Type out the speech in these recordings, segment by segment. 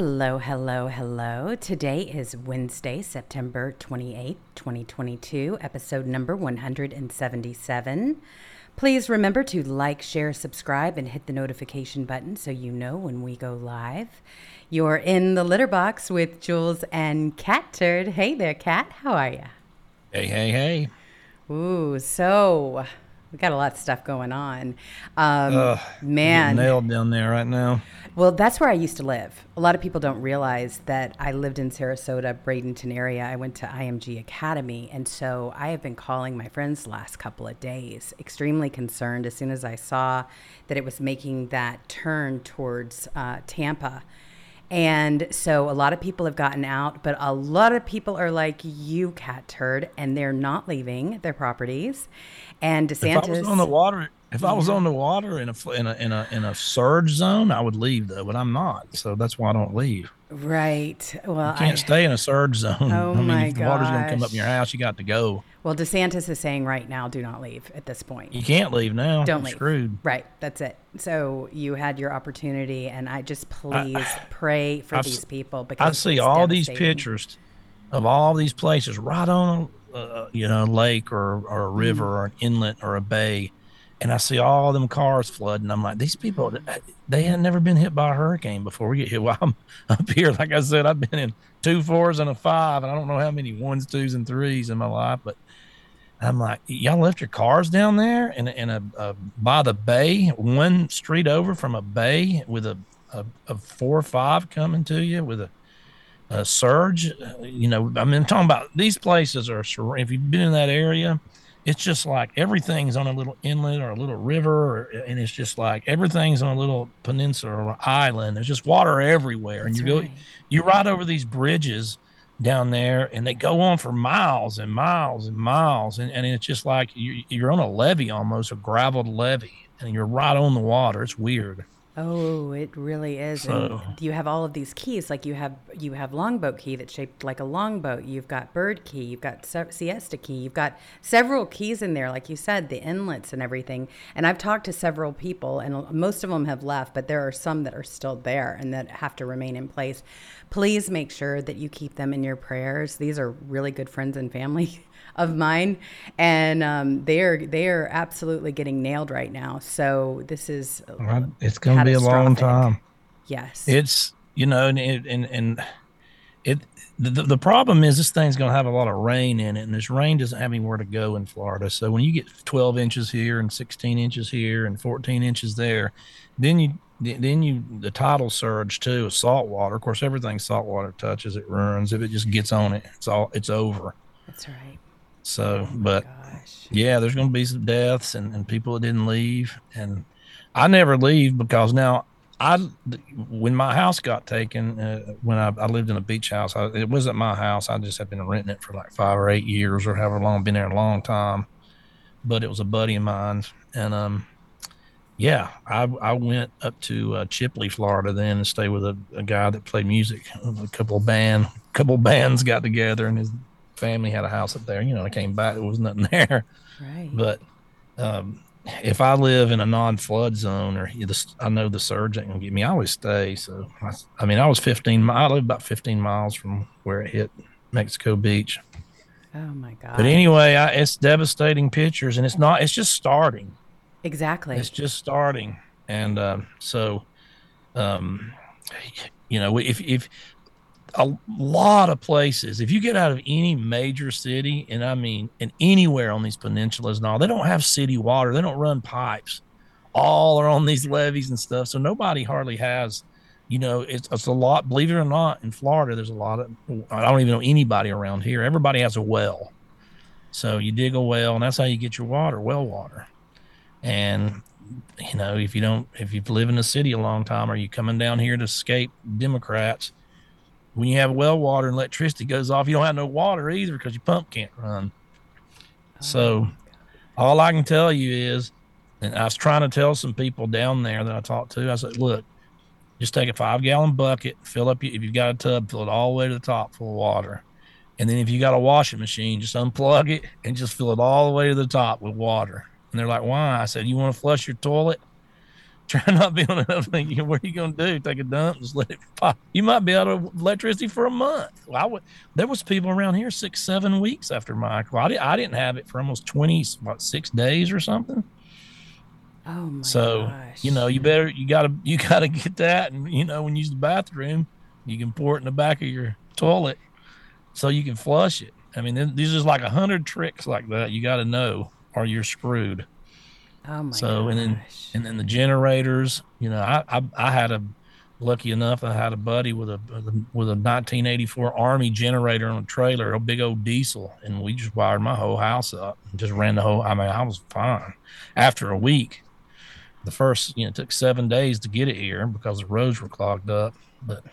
Hello, hello, hello. Today is Wednesday, September 28th, 2022, episode number 177. Please remember to like, share, subscribe, and hit the notification button so you know when we go live. You're in the litter box with Jewels and Catturd. Hey there, Cat. How are you? Hey, hey, hey. Ooh, so we got a lot of stuff going on. Um, Ugh, man, nailed down there right now. Well, that's where I used to live. A lot of people don't realize that I lived in Sarasota, Bradenton area. I went to IMG Academy. And so I have been calling my friends the last couple of days, extremely concerned as soon as I saw that it was making that turn towards uh, Tampa. And so a lot of people have gotten out, but a lot of people are like you, Catturd, and they're not leaving their properties. And DeSantis. If I was on the water, if I was on the water in a in a in a in a surge zone, I would leave though, but I'm not. So that's why I don't leave. Right. Well, You can't I, stay in a surge zone. Oh I mean, my if the water's going to come up in your house, you got to go. Well, DeSantis is saying right now, do not leave at this point. You can't leave now. Don't You're leave. Screwed. Right. That's it. So you had your opportunity, and I just please pray for I've these people because I see all these pictures of all these places right on a uh, you know lake or or a river Mm. or an inlet or a bay, and I see all them cars flooding. I'm like, these people, they had never been hit by a hurricane before we get hit. I'm up here, like I said, I've been in two fours and a five, and I don't know how many ones, twos, and threes in my life, but. I'm like, y'all left your cars down there in a, in a, a by the bay, one street over from a bay with a, a, a four or five coming to you with a uh, surge. You know, I mean, I'm talking about these places are. If you've been in that area, it's just like everything's on a little inlet or a little river, or, and it's just like everything's on a little peninsula or island. There's just water everywhere, and That's you go, you ride over these bridges down there, and they go on for miles and miles and miles, and, and it's just like you, you're on a levee almost, a graveled levee, and you're right on the water. It's weird. Oh, it really is. So- and you have all of these keys. Like you have you have longboat key that's shaped like a longboat. You've got bird key. You've got se- siesta key. You've got several keys in there, like you said, the inlets and everything. And I've talked to several people, and most of them have left, but there are some that are still there and that have to remain in place. Please make sure that you keep them in your prayers. These are really good friends and family of mine, and um, they are they are absolutely getting nailed right now. So this is? It's going to be a long time. Yes. It's you know, and it, and and it the, the problem is this thing's going to have a lot of rain in it, and this rain doesn't have anywhere to go in Florida. So when you get 12 inches here and 16 inches here and 14 inches there, then you then you the tidal surge too of salt water. Of course, everything salt water touches it runs. If it just gets on it, it's all it's over. That's right. So, but Gosh. yeah, there's going to be some deaths and, and people that didn't leave. And I never leave because now I, when my house got taken, uh, when I, I lived in a beach house, I, it wasn't my house. I just had been renting it for like five or eight years or however long, been there a long time. But it was a buddy of mine. And, um, yeah, I, I went up to uh, Chipley, Florida, then and stayed with a, a guy that played music. A couple of band, couple bands got together, and his family had a house up there. You know, I came back, there was nothing there. Right. But um, if I live in a non-flood zone, or I know the surge ain't gonna get me, I always stay. So I, I mean, I was 15. I live about 15 miles from where it hit Mexico Beach. oh my God. But anyway, I, it's devastating pictures, and it's not. It's just starting. exactly. It's just starting, and um, so, um, you know, if if a lot of places, if you get out of any major city, and I mean, and anywhere on these peninsulas and all, they don't have city water. They don't run pipes. All are on these levees and stuff. So nobody hardly has. You know, it's, it's a lot. Believe it or not, in Florida, there's a lot of. I don't even know anybody around here. Everybody has a well. So you dig a well, and that's how you get your water, well water. And you know, if you don't, if you've lived in a city a long time, or you coming down here to escape Democrats, when you have well water and electricity goes off, you don't have no water either because your pump can't run. So, all I can tell you is, and I was trying to tell some people down there that I talked to, I said, look, just take a five gallon bucket, fill up, if you've got a tub, fill it all the way to the top full of water. And then if you got a washing machine, just unplug it and just fill it all the way to the top with water. And they're like, why? I said, you want to flush your toilet? Try not to be on another thing. What are you going to do? Take a dump? Just let it pop. You might be out of electricity for a month. Well, I would, there was people around here six, seven weeks after Michael. I, did, I didn't have it for almost 20, what, six days or something. Oh my so gosh. you know you better you gotta you gotta get that and you know when you use the bathroom you can pour it in the back of your toilet so you can flush it i mean these is like a hundred tricks like that you got to know or you're screwed Oh my so gosh. and then and then the generators you know I, I i had a lucky enough i had a buddy with a with a 1984 army generator on a trailer a big old diesel and we just wired my whole house up and just ran the whole i mean i was fine after a week the first you know it took seven days to get it here because the roads were clogged up but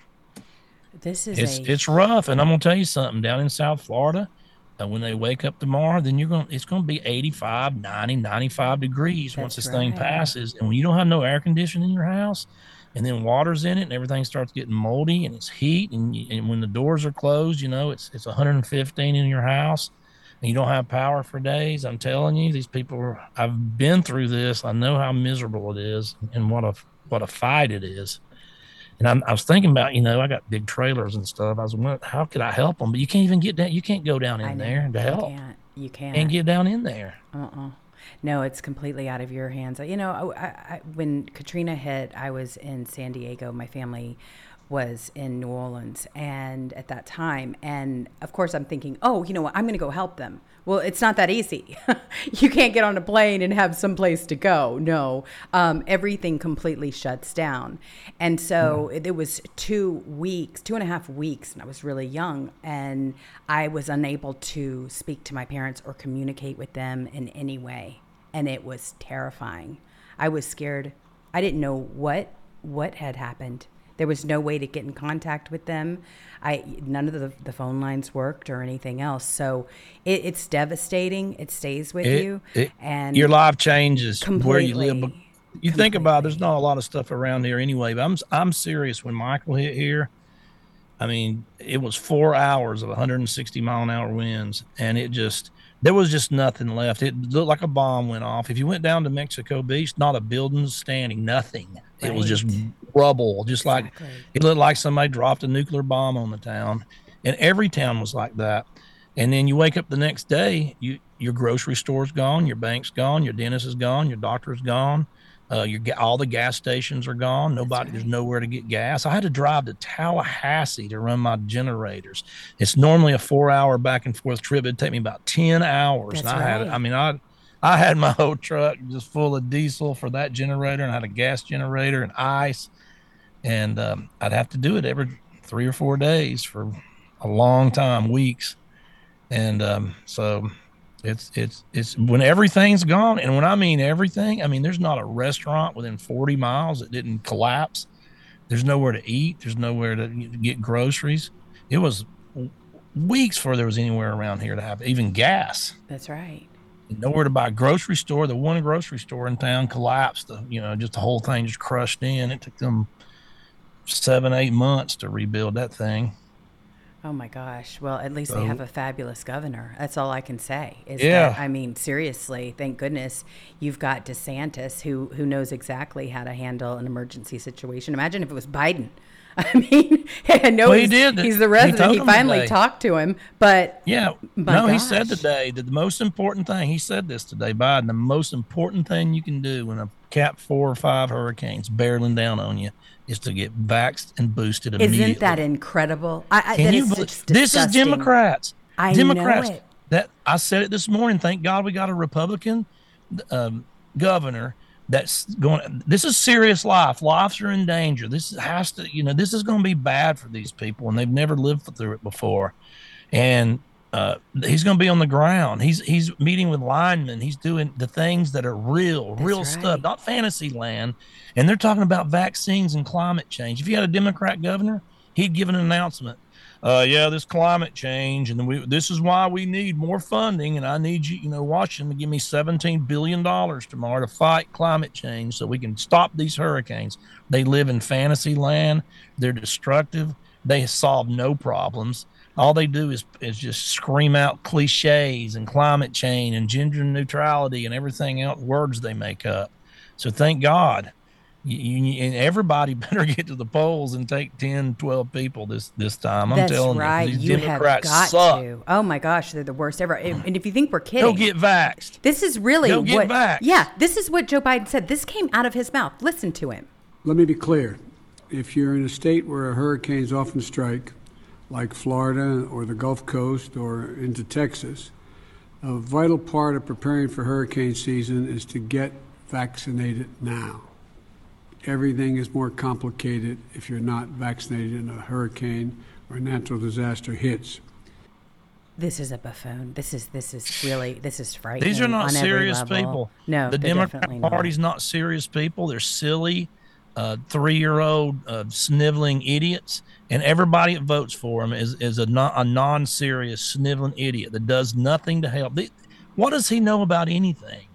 this is it's a it's rough and i'm gonna tell you something down in south florida uh, when they wake up tomorrow then you're gonna it's gonna be 85 90 95 degrees once That's this thing passes. And when you don't have no air conditioning in your house and then water's in it and everything starts getting moldy and it's heat and, you, and when the doors are closed you know it's it's 115 in your house and you don't have power for days. I'm telling you these people are, i've been through this. I know how miserable it is and what a what a fight it is and I'm, I was thinking about, you know, I got big trailers and stuff. I was wondering, how could I help them? But you can't even get down. You can't go down in there to help. You can't. You can't. and get down in there. Uh-uh. No, it's completely out of your hands. You know, I, I, when Katrina hit, I was in San Diego. My family was in New Orleans, and at that time, and of course, I'm thinking, oh, you know what? I'm going to go help them. Well, it's not that easy. you can't get on a plane and have some place to go. No, um, everything completely shuts down, and so it, it was two weeks, two and a half weeks, and I was really young, and I was unable to speak to my parents or communicate with them in any way and it was terrifying. I was scared. I didn't know what what had happened. There was no way to get in contact with them. I none of the, the phone lines worked or anything else. So it, it's devastating. It stays with It- you, it- and Your life changes where you live. completely, You think about it, there's not a lot of stuff around here anyway. But I'm I'm serious. When Michael hit here, I mean, it was four hours of 160 mile an hour winds, and it just there was just nothing left. It looked like a bomb went off. If you went down to Mexico Beach, not a building standing, nothing. It was just rubble, just like it looked like somebody dropped a nuclear bomb on the town, and every town was like that. And then you wake up the next day, you your grocery store's gone, your bank's gone, your dentist is gone, your doctor's gone, uh, your all the gas stations are gone. Nobody, there's nowhere to get gas. I had to drive to Tallahassee to run my generators. It's normally a four-hour back and forth trip. It'd take me about ten hours. That's and I had, it. I mean, I. I had my whole truck just full of diesel for that generator, and I had a gas generator and ice, and um, I'd have to do it every three or four days for a long time, weeks, and um, so it's it's it's when everything's gone, and when I mean everything, I mean there's not a restaurant within 40 miles that didn't collapse. There's nowhere to eat. There's nowhere to get groceries. It was weeks before there was anywhere around here to have even gas That's right. nowhere to buy a grocery store. The one grocery store in town collapsed. The, you know, just the whole thing just crushed in. It took them seven, eight months to rebuild that thing. Oh my gosh. Well, at least So- they have a fabulous governor. That's all I can say. Is Yeah. That, I mean, seriously, thank goodness you've got DeSantis who who knows exactly how to handle an emergency situation. Imagine if it was Biden. I mean, I know Well, he did. he's the resident. told He, finally today. talked to him, but Yeah. No, he said today that the most important thing, he said this today, Biden, the most important thing you can do when a Cat 4 or 5 hurricane's barreling down on you is to get vaxxed and boosted immediately. isn't that incredible? I, I, Can you believe- this is. Democrats. I know Democrats. it. That I said it this morning. Thank God we got a Republican um, governor that's going. This is serious life. Lives are in danger. This has to. You know, this is going to be bad for these people, and they've never lived through it before. And uh, he's going to be on the ground. He's he's meeting with linemen. He's doing the things that are real, real right. stuff, not fantasy land. And they're talking about vaccines and climate change. If you had a Democrat governor, he'd give an announcement. Uh, yeah, this climate change, and we, this is why we need more funding. And I need you, you know, Washington to give me seventeen billion dollars tomorrow to fight climate change, so we can stop these hurricanes. They live in fantasy land. They're destructive. They solve no problems. All they do is is just scream out cliches and climate change and gender neutrality and everything else words they make up. So thank God You, you, and everybody better get to the polls and take 10, 12 people this this time. I'm That's telling right. you, these You Democrats have got suck. to. Oh my gosh, they're the worst ever. And and if you think we're kidding, Go kidding, get vaxxed. this is really Go get what. vaxxed. Yeah, this is what Joe Biden said. This came out of his mouth. Listen to him. Let me be clear. If you're in a state where hurricanes often strike, like Florida or the Gulf Coast or into Texas, a vital part of preparing for hurricane season is to get vaccinated now. Everything is more complicated if you're not vaccinated in a hurricane or natural disaster hits. This is a buffoon. This is this is really this is frightening. These are not on serious people. No, the they're Democrat definitely not. Party's not serious people. They're silly, uh, three-year-old uh, sniveling idiots, and everybody that votes for him is is a non, a non-serious sniveling idiot that does nothing to help. They, what does he know about anything?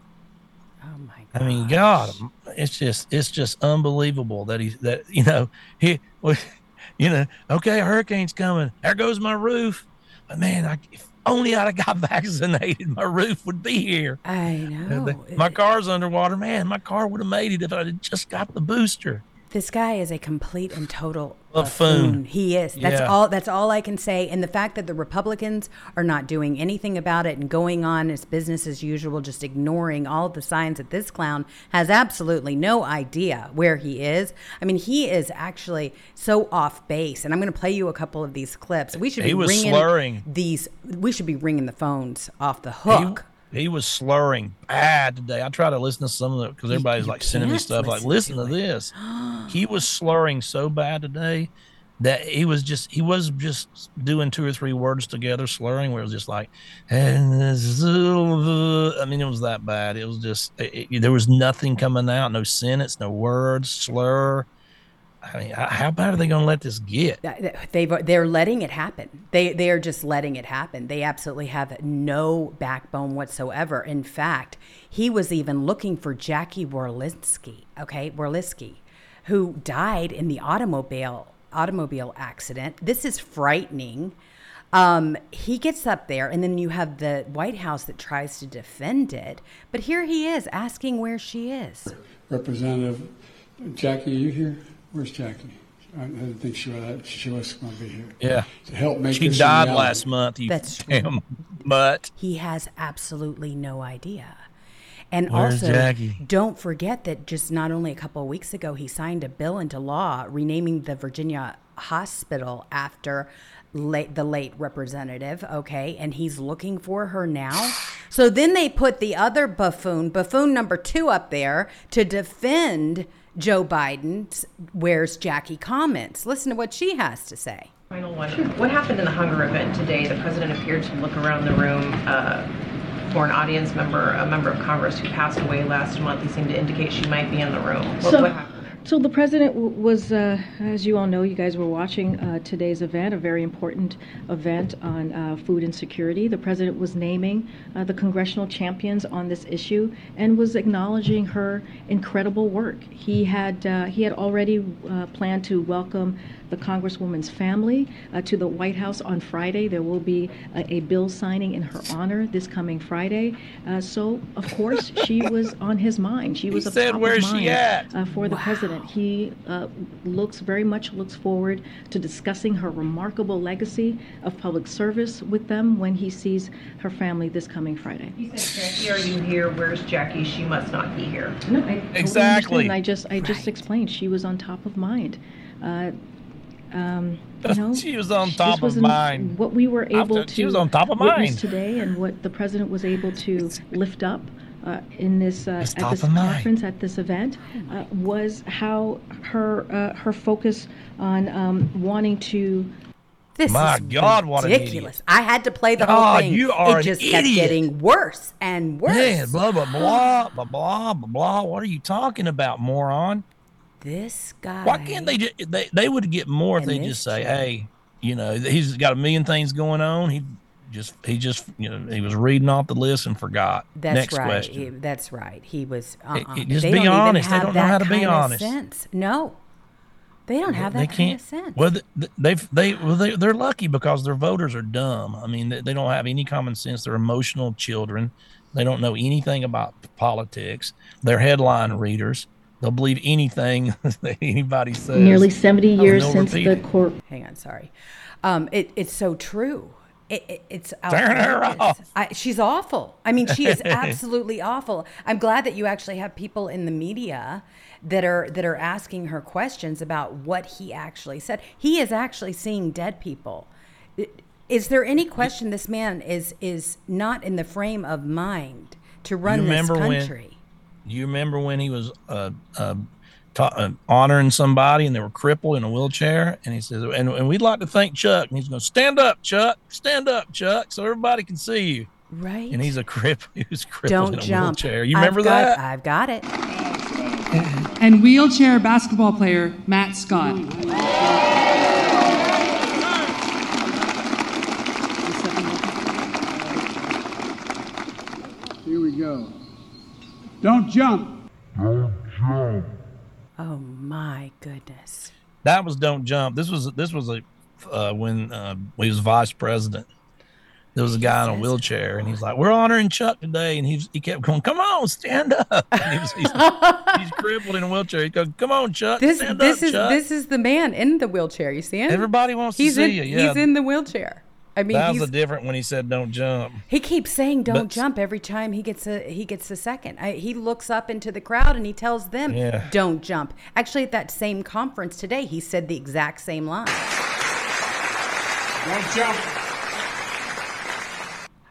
Oh my I mean, God, it's just it's just unbelievable that he's that you know he, you know, okay, a hurricane's coming. There goes my roof. But man, I, if only I'd have got vaccinated, my roof would be here. I know. my car's underwater. Man, my car would have made it if I had just got the booster. This guy is a complete and total Buffoon. He is. That's Yeah. all. That's all I can say. And the fact that the Republicans are not doing anything about it and going on as business as usual, just ignoring all the signs that this clown has absolutely no idea where he is. I mean, he is actually so off base. And I'm going to play you a couple of these clips. We should He be was ringing slurring. these. We should be ringing the phones off the hook. he was slurring bad today. I try to listen to some of it because everybody's you like sending me stuff like, listen listen to to, this. he was slurring so bad today that he was just he was just doing two or three words together, slurring. Where it was just like, and I mean, it was that bad. It was just it, it- there was nothing coming out, no sentence, no words, slur. I mean, how how bad are they going to let this get? They've they're letting it happen. They they are just letting it happen. They absolutely have no backbone whatsoever. In fact, he was even looking for Jackie Walorski, okay, Walorski, who died in the automobile automobile accident. This is frightening. Um, he gets up there, and then you have the White House that tries to defend it. But here he is asking where she is. Representative Jackie, are you here? Where's Jackie? I I didn't think she was, she was going to be here. Yeah, To help make she this died reality. last month. You That's true. damn mutt. he has absolutely no idea. And Where's also, Jackie? don't forget that just not only a couple of weeks ago, he signed a bill into law renaming the Virginia hospital after late, the late representative. Okay. And he's looking for her now. So then they put the other buffoon, buffoon number two, up there to defend Joe Biden Where's Jackie comments. Listen to what she has to say. Final one. What happened in the hunger event today? The president appeared to look around the room uh, for an audience member, a member of Congress who passed away last month. He seemed to indicate she might be in the room. What, So- what happened there? So the president was, uh, as you all know, you guys were watching uh, today's event, a very important event on uh, food insecurity. The president was naming uh, the congressional champions on this issue and was acknowledging her incredible work. He had uh, he had already uh, planned to welcome the Congresswoman's family uh, to the White House on Friday. There will be a, a bill signing in her honor this coming Friday. Uh, so, of course, she was on his mind. She was a said, top of "Where's she at?" Uh, for the president. He uh, looks very much looks forward to discussing her remarkable legacy of public service with them when he sees her family this coming Friday. He said, Jackie, are you here? Where's Jackie? She must not be here. No, I totally Exactly. understand. I just I just explained she was on top of mind. Uh, um, you know, She was on top was of an- mind. What we were able t- to she was on top of witness mind. today, and what the president was able to lift up uh, in this uh, at this of mind. conference at this event uh, was how her uh, her focus on um, wanting to This My is God, what an idiot. ridiculous. I had to play the whole God, thing. you are it an just kept idiot. getting worse and worse. Man, blah blah blah blah blah blah blah. What are you talking about, moron? This guy. Why can't they? Just, they they would get more if they just say, chick. "Hey, you know, he's got a million things going on. He just he just you know he was reading off the list and forgot." That's Next right. question. That's right. He was. Uh-uh. it- just they be honest. They don't know how to be honest. Sense. No, they don't have that they kind can't. of sense. Well, they've they well they they're lucky because their voters are dumb. I mean, they, they don't have any common sense. They're emotional children. They don't know anything about politics. They're headline readers. They'll believe anything that anybody says. Nearly 70 Oh, years no, since repeat the court. Hang on, sorry. Um, it, it's so true. It, it, it's Turn her outrageous. off. I, she's awful. I mean, she is absolutely awful. I'm glad that you actually have people in the media that are that are asking her questions about what he actually said. He is actually seeing dead people. Is there any question this man is is not in the frame of mind to run this remember when- country? Do you remember when he was uh, uh, ta- uh, honoring somebody and they were crippled in a wheelchair? And he says, and, and we'd like to thank Chuck. And he's going, stand up, Chuck. Stand up, Chuck, so everybody can see you. right. And he's a cripple. He was crippled don't in a jump. wheelchair. You I've remember got- that? I've got it. and wheelchair basketball player Matt Scott. Here we go. Don't jump. Oh my goodness. That was don't jump. This was this was a uh, when uh, he was vice president. There was a guy in a wheelchair, and he's like, "We're honoring Chuck today," and he's he kept going, "Come on, stand up." And he was, he's, he's crippled in a wheelchair. He goes, "Come on, Chuck, This stand this up, is Chuck." this is the man in the wheelchair. You see him? Everybody wants he's to in, see you. Yeah, He's in the wheelchair. I mean, that was a different when he said don't jump. he keeps saying "Don't But- jump" every time he gets a he gets a second. I, he looks up into the crowd and he tells them Yeah. "Don't jump." Actually, at that same conference today, he said the exact same line. Don't jump.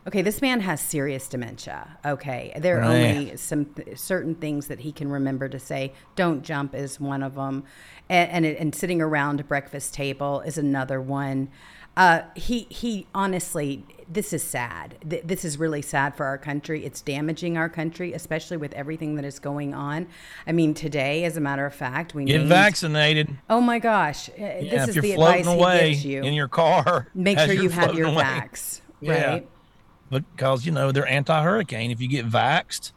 Okay, this man has serious dementia. Okay, there are Man. only some th- certain things that he can remember to say. Don't jump is one of them, and and, and sitting around a breakfast table is another one. Uh, he he honestly, this is sad. Th- This is really sad for our country. It's damaging our country, especially with everything that is going on. I mean, today, as a matter of fact, we Get named- vaccinated. Oh my gosh, uh, Yeah, this if is you're the floating advice away he gives you. in your car, Make sure you're have your away. vax, Yeah. right? because you know they're anti-hurricane. If you get vaxed,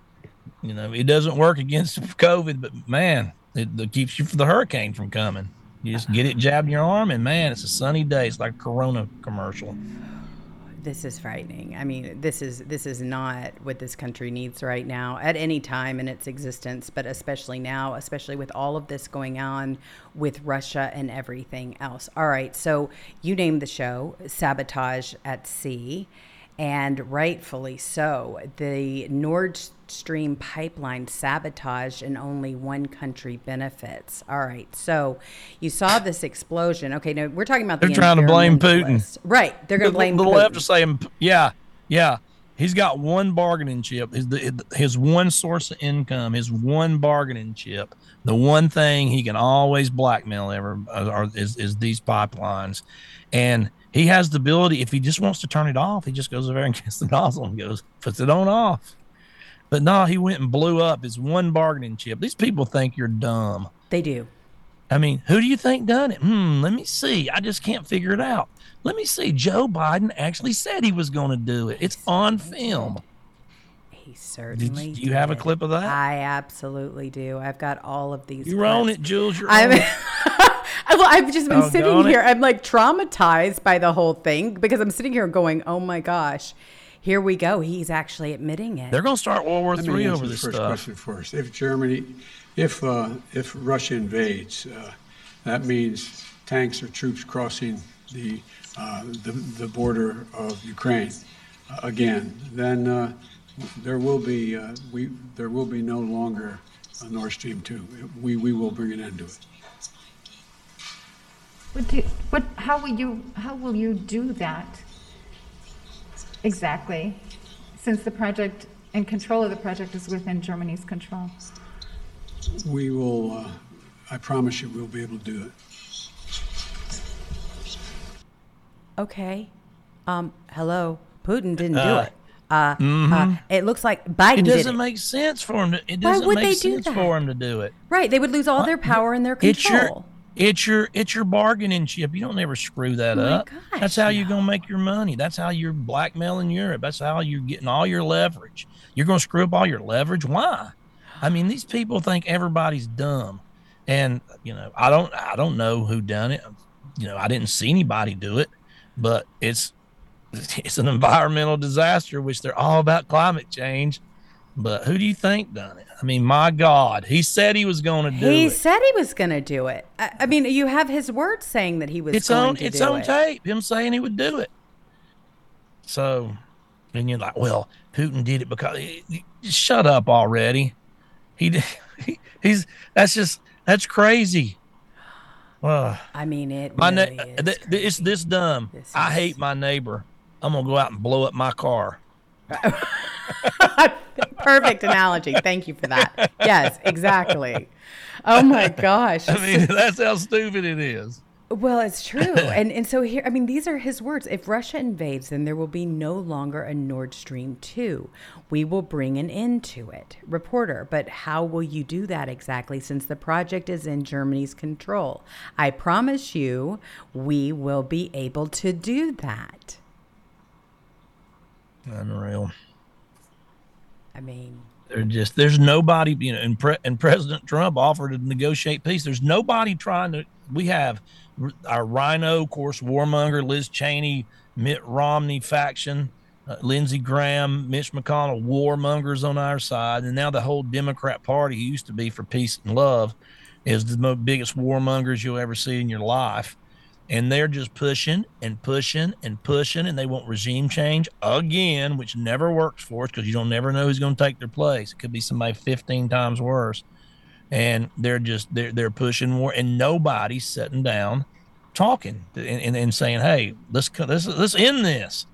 you know it doesn't work against COVID, but man, it, it keeps you from the hurricane from coming. You just get it jabbed in your arm, and man, it's a sunny day. It's like a Corona commercial. this is frightening. I mean, this is this is not what this country needs right now at any time in its existence, but especially now, especially with all of this going on with Russia and everything else. All right, so you named the show Sabotage at Sea, and rightfully so. The Nord Stream pipeline sabotage and only one country benefits. All right, so you saw this explosion. Okay, now we're talking about They're the trying to blame Putin. Right, they're going to blame the Putin. left are saying, yeah, yeah. He's got one bargaining chip. His, his one source of income, his one bargaining chip, the one thing he can always blackmail ever uh, are, is, is these pipelines. And he has the ability, if he just wants to turn it off, he just goes over there and gets the nozzle and goes, puts it on off. But no, he went and blew up his one bargaining chip. These people think you're dumb. They do. I mean, who do you think done it? Hmm, let me see. I just can't figure it out. Let me see. Joe Biden actually said he was going to do it. It's on film. He certainly. do you have a clip of that? I absolutely do. I've got all of these. You're on it, Jewels. You're I'm, on it. well, I've just been Oh, sitting darn it. here. I'm like traumatized by the whole thing because I'm sitting here going, "Oh my gosh, here we go." He's actually admitting it. They're going to start World War Let me III answer over the this first stuff. question first. If Germany, if uh, if Russia invades, uh, that means tanks or troops crossing the uh, the, the border of Ukraine uh, again. Then uh, there will be uh, we there will be no longer a Nord Stream two. We we will bring an end to it. What do, what, how will you, how will you do that? Exactly, since the project and control of the project is within Germany's control. We will. Uh, I promise you, we'll be able to do it. okay. Um. Hello. Putin didn't do Uh, it. Uh, uh, it looks like Biden It did doesn't it. make sense for him. To, it Why doesn't would make they do sense that? for him to do it. right. They would lose all their power and their It's your, control. It's your, it's your bargaining chip. You don't ever screw that Oh up. gosh, That's how you're gonna make your money. That's how you're blackmailing Europe. That's how you're getting all your leverage. You're gonna screw up all your leverage. Why? I mean, these people think everybody's dumb, and you know, I don't, I don't know who done it. You know, I didn't see anybody do it, but it's, it's an environmental disaster, which they're all about climate change. But who do you think done it? I mean, my God, he said he was going to do He it. He said he was going to do it. I, I mean, you have his word saying that he was it's on it's on it. tape. Him saying he would do it. So, and you're like, well, Putin did it because shut up already. He, he he's that's just that's crazy. Well, I mean, it my really uh, ne- is th- th- it's this dumb. This I is- hate my neighbor. I'm gonna go out and blow up my car. Perfect analogy. Thank you for that. Yes, exactly. Oh my gosh. I mean, that's how stupid it is. Well, it's true. And and so here I mean these are his words. If Russia invades, then there will be no longer a Nord Stream 2. We will bring an end to it. Reporter, but how will you do that exactly since the project is in Germany's control? I promise you we will be able to do that. Unreal. I mean, They're just there's nobody you know and, Pre- and president trump offered to negotiate peace. There's nobody trying to we have our rhino of course warmonger liz cheney mitt romney faction uh, lindsey graham mitch mcconnell warmongers on our side. And now the whole democrat party used to be for peace and love is the mo- biggest warmongers you'll ever see in your life and they're just pushing and pushing and pushing and they want regime change again which never works for us because you don't never know who's going to take their place it could be somebody 15 times worse and they're just they're, they're pushing more and nobody's sitting down talking and, and, and saying hey let's let's let's end this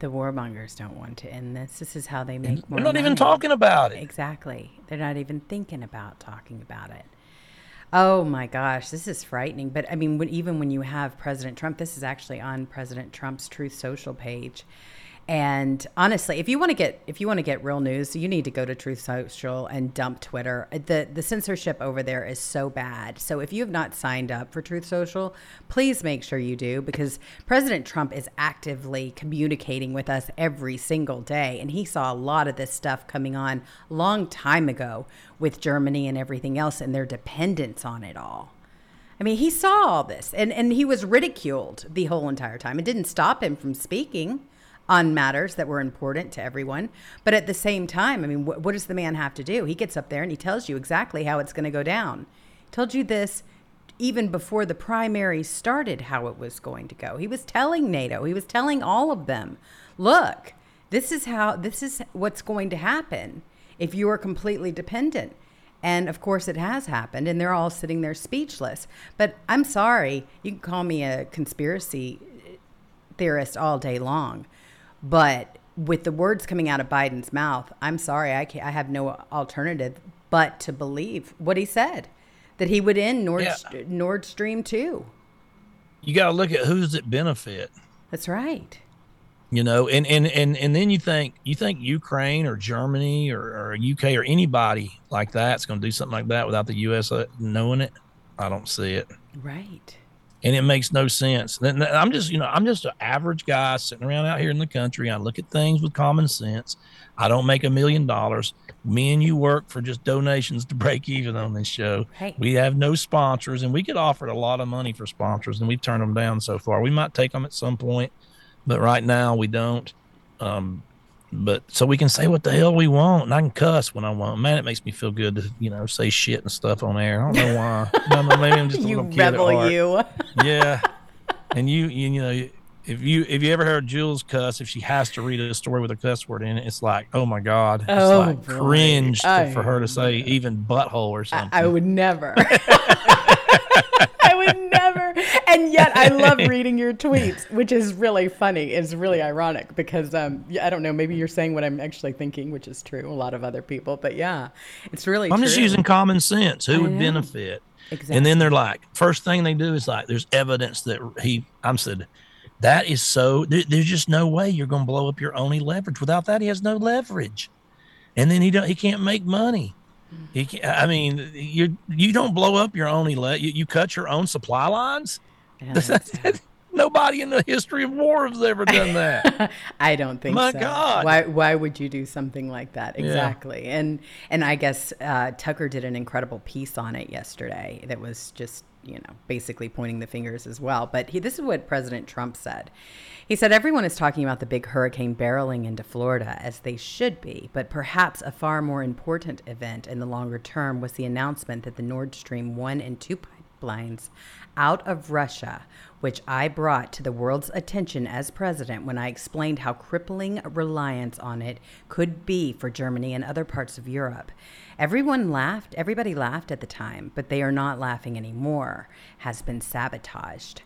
the warmongers don't want to end this. This is how they make more we're not even talking about it Exactly. They're not even thinking about talking about it. Oh my gosh, this is frightening. But I mean, when, even when you have President Trump, this is actually on President Trump's Truth Social page. And honestly, if you want to get if you want to get real news, you need to go to Truth Social and dump Twitter. The the censorship over there is so bad. So if you have not signed up for Truth Social, please make sure you do because President Trump is actively communicating with us every single day and he saw a lot of this stuff coming on long time ago with Germany and everything else and their dependence on it all. I mean, he saw all this and, and he was ridiculed the whole entire time. It didn't stop him from speaking on matters that were important to everyone. But at the same time, I mean, wh- what does the man have to do? He gets up there and he tells you exactly how it's going to go down. Told you this even before the primary started, how it was going to go. He was telling NATO, he was telling all of them, look, this is how, this is what's going to happen if you are completely dependent. And of course, it has happened, and they're all sitting there speechless. But I'm sorry, you can call me a conspiracy eh, theorist all day long, but with the words coming out of Biden's mouth, I'm sorry, I, I have no alternative but to believe what he said that he would end Nord, Yeah. Nord Stream 2. you got to look at who's it benefit That's right. you know and and and and then you think you think ukraine or germany or, or uk or anybody like that's going to do something like that without the us uh, knowing it i don't see it Right. And it makes no sense. I'm just you know i'm just an average guy sitting around out here in the country. I look at things with common sense. I don't make a million dollars. Me and you work for just donations to break even on this show. Hey. we have no sponsors and we get offered a lot of money for sponsors and we've turned them down so far. We might take them at some point but right now we don't. Um, but so we can say what the hell we want, and I can cuss when I want. Man, it makes me feel good to you know say shit and stuff on air. I don't know why. I don't maybe I'm just a You little kid rebel, heart. you. Yeah, and you, you you know if you if you ever heard Jewels cuss, if she has to read a story with a cuss word in it, it's like oh my god, it's Oh, like boy. cringe to- for her to say even butthole or something. I would never. I would never. And yet, I love reading your tweets, which is really funny. It's really ironic because um, I don't know. Maybe you're saying what I'm actually thinking, which is true. A lot of other people, but yeah, it's really. I'm true. just using common sense. Who would know. benefit? Exactly. And then they're like, first thing they do is like, there's evidence that he. I'm said, that is so. There, there's just no way you're going to blow up your only leverage. Without that, he has no leverage, and then he don't. He can't make money. He I mean, you you don't blow up your only le- you, you cut your own supply lines. Yeah. Nobody in the history of war has ever done that. I don't think My so. God. Why why would you do something like that? Yeah. Exactly. And and I guess uh, Tucker did an incredible piece on it yesterday that was just, you know, basically pointing the fingers as well. But he, this is what President Trump said. He said everyone is talking about the big hurricane barreling into Florida as they should be, but perhaps a far more important event in the longer term was the announcement that the Nord Stream 1 and 2 pipelines out of Russia, which I brought to the world's attention as president when I explained how crippling reliance on it could be for Germany and other parts of Europe. Everyone laughed, everybody laughed at the time, but they are not laughing anymore, has been sabotaged.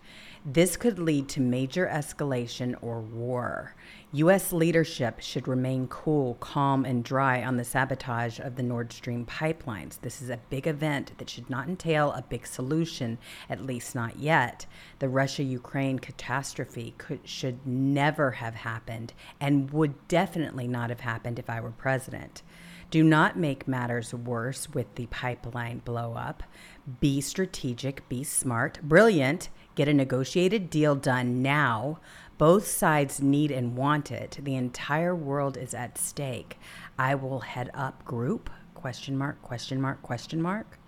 This could lead to major escalation or war. U.S. leadership should remain cool, calm, and dry on the sabotage of the Nord Stream pipelines. This is a big event that should not entail a big solution, at least not yet. The Russia Ukraine catastrophe could, should never have happened and would definitely not have happened if I were president. Do not make matters worse with the pipeline blowup. Be strategic, be smart, brilliant, get a negotiated deal done now. Both sides need and want it. The entire world is at stake. I will head up group question mark question mark question mark.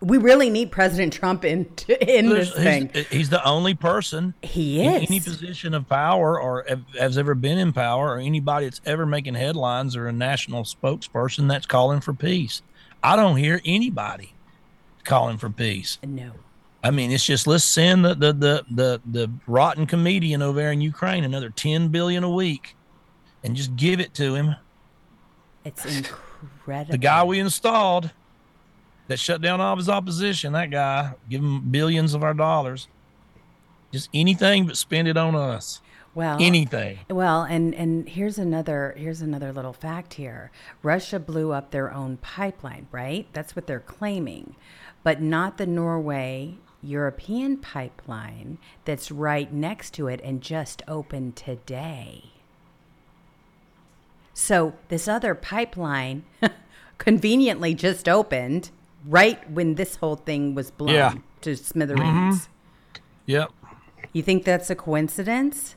We really need President Trump in in this He's- thing. Eh, he's, the only person He in is. any position of power or has ever been in power or anybody that's ever making headlines or a national spokesperson that's calling for peace. I don't hear anybody calling for peace. No. I mean, it's just let's send the the the the, the rotten comedian over there in Ukraine another ten billion a week, and just give it to him. It's incredible. The guy we installed that shut down all of his opposition, that guy, give him billions of our dollars. Just anything but spend it on us. well, Anything. Well, and and here's another here's another little fact here. Russia blew up their own pipeline, right? That's what they're claiming. But not the Norway European pipeline that's right next to it and just opened today. So, this other pipeline conveniently just opened right when this whole thing was blown Yeah. to smithereens. Mm-hmm. Yep. You think that's a coincidence?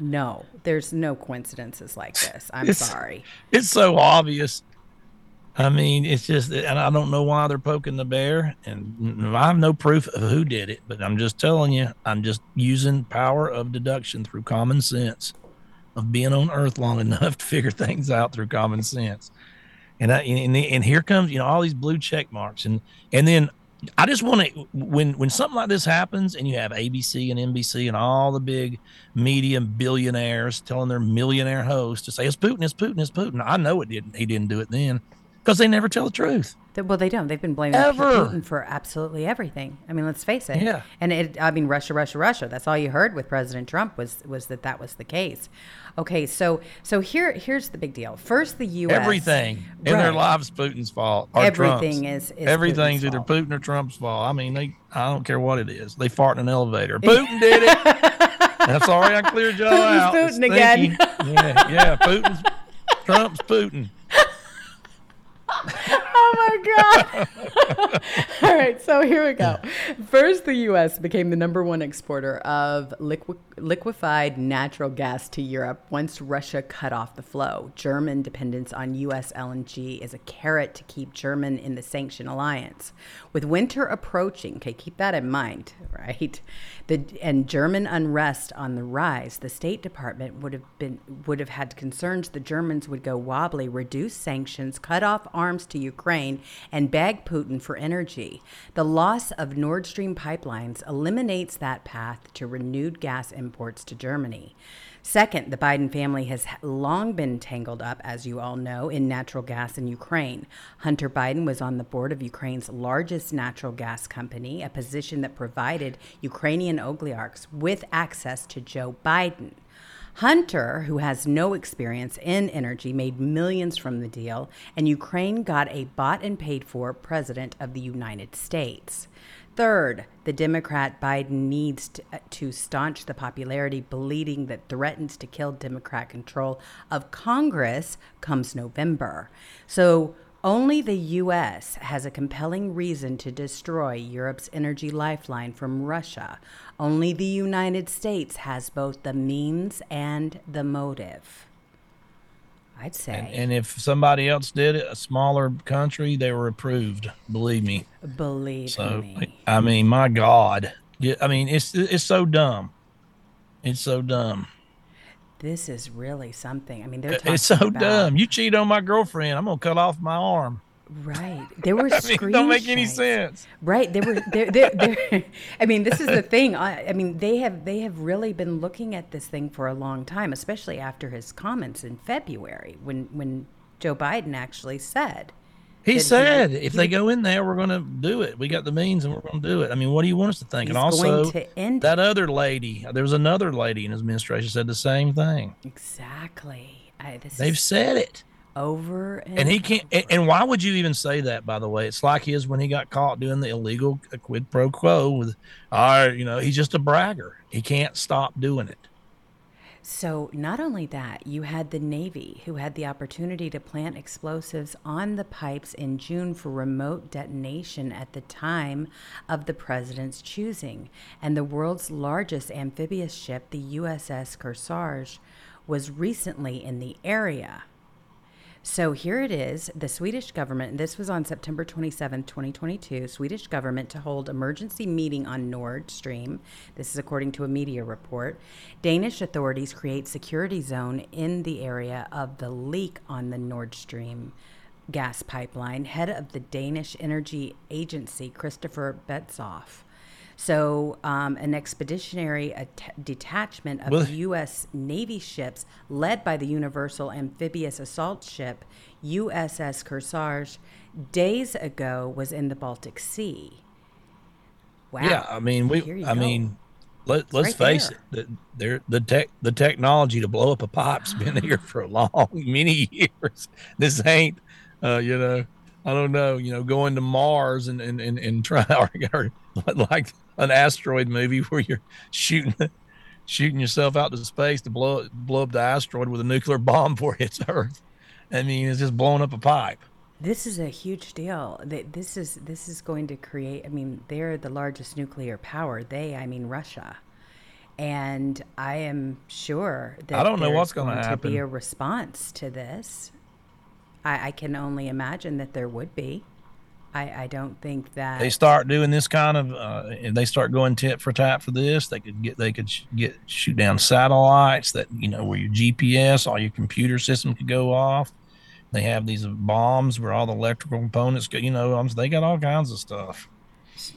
No, there's no coincidences like this. I'm It's- sorry. It's so obvious. I mean, it's just, and I don't know why they're poking the bear, and I have no proof of who did it, but I'm just telling you, I'm just using power of deduction through common sense, of being on Earth long enough to figure things out through common sense. And I, and, and here comes, you know, all these blue check marks, and and then I just want to when when something like this happens, and you have ABC and NBC and all the big media billionaires telling their millionaire host to say it's Putin, it's Putin, it's Putin. I know it didn't. He didn't do it then because they never tell the truth. Well, they don't. They've been blaming Ever. Putin for absolutely everything. I mean, let's face it. Yeah. And it. I mean, Russia, Russia, Russia. That's all you heard with President Trump was was that that was the case. Okay, so so here here's the big deal. First, the U.S. Everything in their lives Putin's fault. Or Everything Trump's. is- is everything's Putin's either fault. Putin or Trump's fault. I mean, they I don't care what it is. They fart in an elevator. Putin did it. I'm sorry, I cleared y'all Putin's out. It's Putin again. yeah, yeah. Putin's Trump's Putin. Oh my God. All right, so here we go. First, the U.S. became the number one exporter of liqui- liquefied natural gas to Europe once Russia cut off the flow. German dependence on U.S. LNG is a carrot to keep German in the sanction alliance. With winter approaching, okay, keep that in mind, right? The, and German unrest on the rise, the State Department would have been would have had concerns the Germans would go wobbly, reduce sanctions, cut off arms to Ukraine, and beg Putin for energy. The loss of Nord Stream pipelines eliminates that path to renewed gas imports to Germany. Second, the Biden family has long been tangled up, as you all know, in natural gas in Ukraine. Hunter Biden was on the board of Ukraine's largest natural gas company, a position that provided Ukrainian oligarchs with access to Joe Biden. Hunter, who has no experience in energy, made millions from the deal, and Ukraine got a bought and paid for president of the United States. Third, the Democrat Biden needs to, uh, to staunch the popularity bleeding that threatens to kill Democrat control of Congress comes November. So, Only the U.S. has a compelling reason to destroy Europe's energy lifeline from Russia. Only the United States has both the means and the motive. I'd say. And, and if somebody else did it, a smaller country, they were approved. Believe me. Believe So me. I mean, my God. Yeah, I mean, it's it's so dumb. It's so dumb. This is really something. I mean, they're talking It's so about, dumb. You cheat on my girlfriend, I'm gonna cut off my arm. Right. There were I mean, don't make any sense. Right. They were. I mean, this is the thing. I, I mean, they have they have really been looking at this thing for a long time, especially after his comments in February when when Joe Biden actually said. He said, he- if he- they go in there, we're going to do it. We got the means and we're going to do it. I mean, what do you want us to think? and also, that other lady, there was another lady in his administration said the same thing. Exactly. I, this They've is said it. Over and, And he can't. And, and why would you even say that? By the way, it's like his when he got caught doing the illegal uh, quid pro quo with, our, you know, he's just a bragger. He can't stop doing it. So, not only that, you had the Navy who had the opportunity to plant explosives on the pipes in June for remote detonation at the time of the president's choosing. And the world's largest amphibious ship, the USS Kearsarge, was recently in the area. So here it is the Swedish government, this was on September 27, 2022, Swedish government to hold emergency meeting on Nord Stream. This is according to a media report. Danish authorities create security zone in the area of the leak on the Nord Stream gas pipeline. Head of the Danish Energy Agency, Christopher Betzoff. So, um, an expeditionary at- detachment of U.S. Navy ships, led by the Universal Amphibious Assault Ship USS Kearsarge, days ago was in the Baltic Sea. Wow. Yeah, I mean, we. I go. mean, let let's right face there. it. The, there, the tech, the technology to blow up a pipe's been here for a long, many years. This ain't, uh, you know, I don't know, you know, going to Mars and and and, and try or, or like an asteroid movie where you're shooting. Shooting yourself out to space to blow blow up the asteroid with a nuclear bomb before it hits Earth. I mean, it's just blowing up a pipe. This is a huge deal. Th- This is this is going to create. I mean, they're the largest nuclear power. They, I mean, Russia, and I am sure that I don't know what's going to be a response to this. I, I can only imagine that there would be. I, I don't think that they start doing this kind of uh, and they start going tit for tat for this they could get they could sh- get shoot down satellites that you know where your gps all your computer system could go off they have these bombs where all the electrical components go you know um, they got all kinds of stuff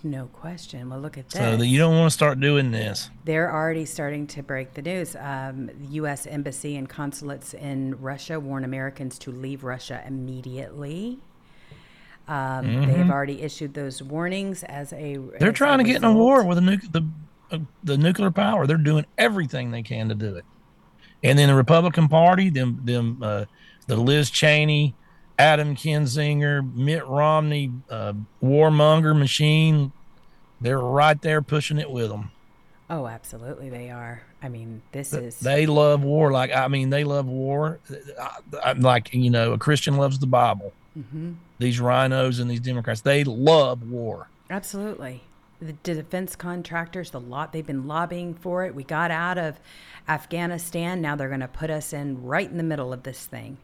no question. Well, look at this. so you don't want to start doing this They're already starting to break the news. Um, the U.S. embassy and consulates in Russia warn Americans to leave Russia immediately. Um, They have already issued those warnings as a. Mm-hmm. they're as trying to get in a war with the nuc- the uh, the nuclear power they're doing everything they can to do it and then the republican party them them uh, the liz cheney adam kinzinger mitt romney uh, warmonger machine they're right there pushing it with them Oh, absolutely, they are. I mean, this is. they love war like i mean they love war I, I'm like you know a christian loves the bible Mm-hmm. These rhinos and these democrats they love war Absolutely. The defense contractors, the lot they've been lobbying for it. We got out of Afghanistan. Now they're going to put us in right in the middle of this thing.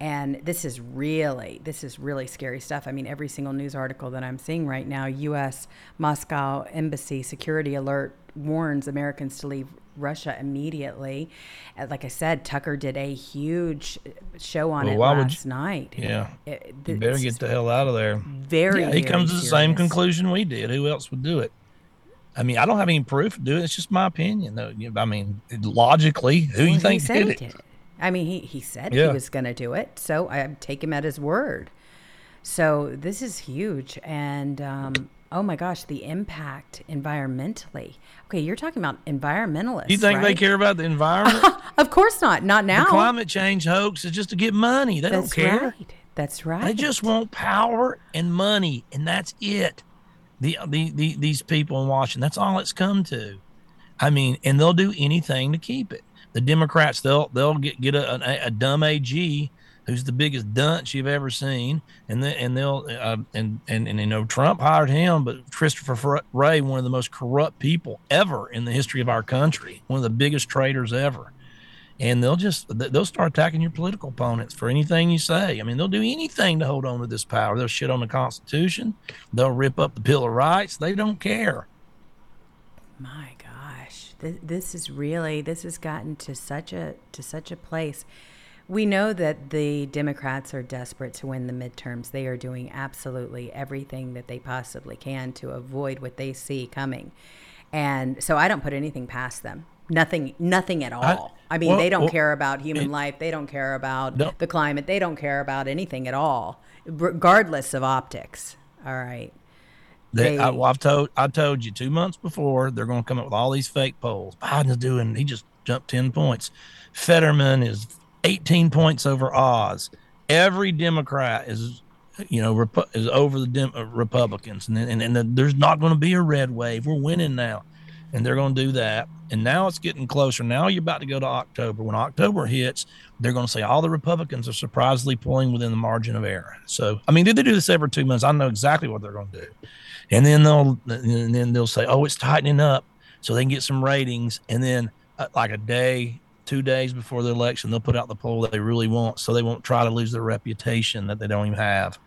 And this is really, this is really scary stuff. I mean, every single news article that I'm seeing right now, U.S. Moscow Embassy security alert warns Americans to leave Russia immediately. Uh, Like I said, Tucker did a huge show on Well, it last you- night. yeah It- you better get the hell out of there very. Yeah, he very comes to the same conclusion we did. Who else would do it? I mean, I don't have any proof to do it. It's just my opinion, though. I mean, logically, who you think he said did it? it. I mean, he, he said Yeah. he was going to do it, so I take him at his word. So this is huge, and um, oh my gosh, the impact environmentally. Okay, you're talking about environmentalists. You think they care about the environment? Of course not. Not now. The climate change hoax is just to get money. They That's don't care. right. That's right. They just want power and money, and that's it. The, the the these people in Washington, that's all it's come to. I mean, and they'll do anything to keep it. The Democrats, they'll they'll get get a, a, a dumb AG who's the biggest dunce you've ever seen, and then and they'll uh, and and and you know Trump hired him, but Christopher Wray, one of the most corrupt people ever in the history of our country, one of the biggest traitors ever, and they'll just they'll start attacking your political opponents for anything you say. I mean, they'll do anything to hold on to this power. They'll shit on the Constitution, they'll rip up the Bill of Rights. They don't care. My gosh, this, this is really this has gotten to such a to such a place we know that the Democrats are desperate to win the midterms. They are doing absolutely everything that they possibly can to avoid what they see coming. And so I don't put anything past them. Nothing, nothing at all. I, I mean, well, they don't well, care about human it, life. They don't care about no. the climate. They don't care about anything at all, regardless of optics. All right. They, they, I, well, I've told I told you two months before they're going to come up with all these fake polls. Biden's doing. He just jumped ten points. Fetterman is 18 points over Oz. Every Democrat is, you know, is over the Dem- uh, Republicans, and and, and the, there's not going to be a red wave. We're winning now, and they're going to do that. And now it's getting closer. Now you're about to go to October. When October hits, they're going to say all the Republicans are surprisingly pulling within the margin of error. So, I mean, did they do this every two months? I know exactly what they're going to do. And then they'll and then they'll say, oh, it's tightening up, so they can get some ratings. And then uh, like a day two days before the election, they'll put out the poll that they really want, so they won't try to lose their reputation that they don't even have.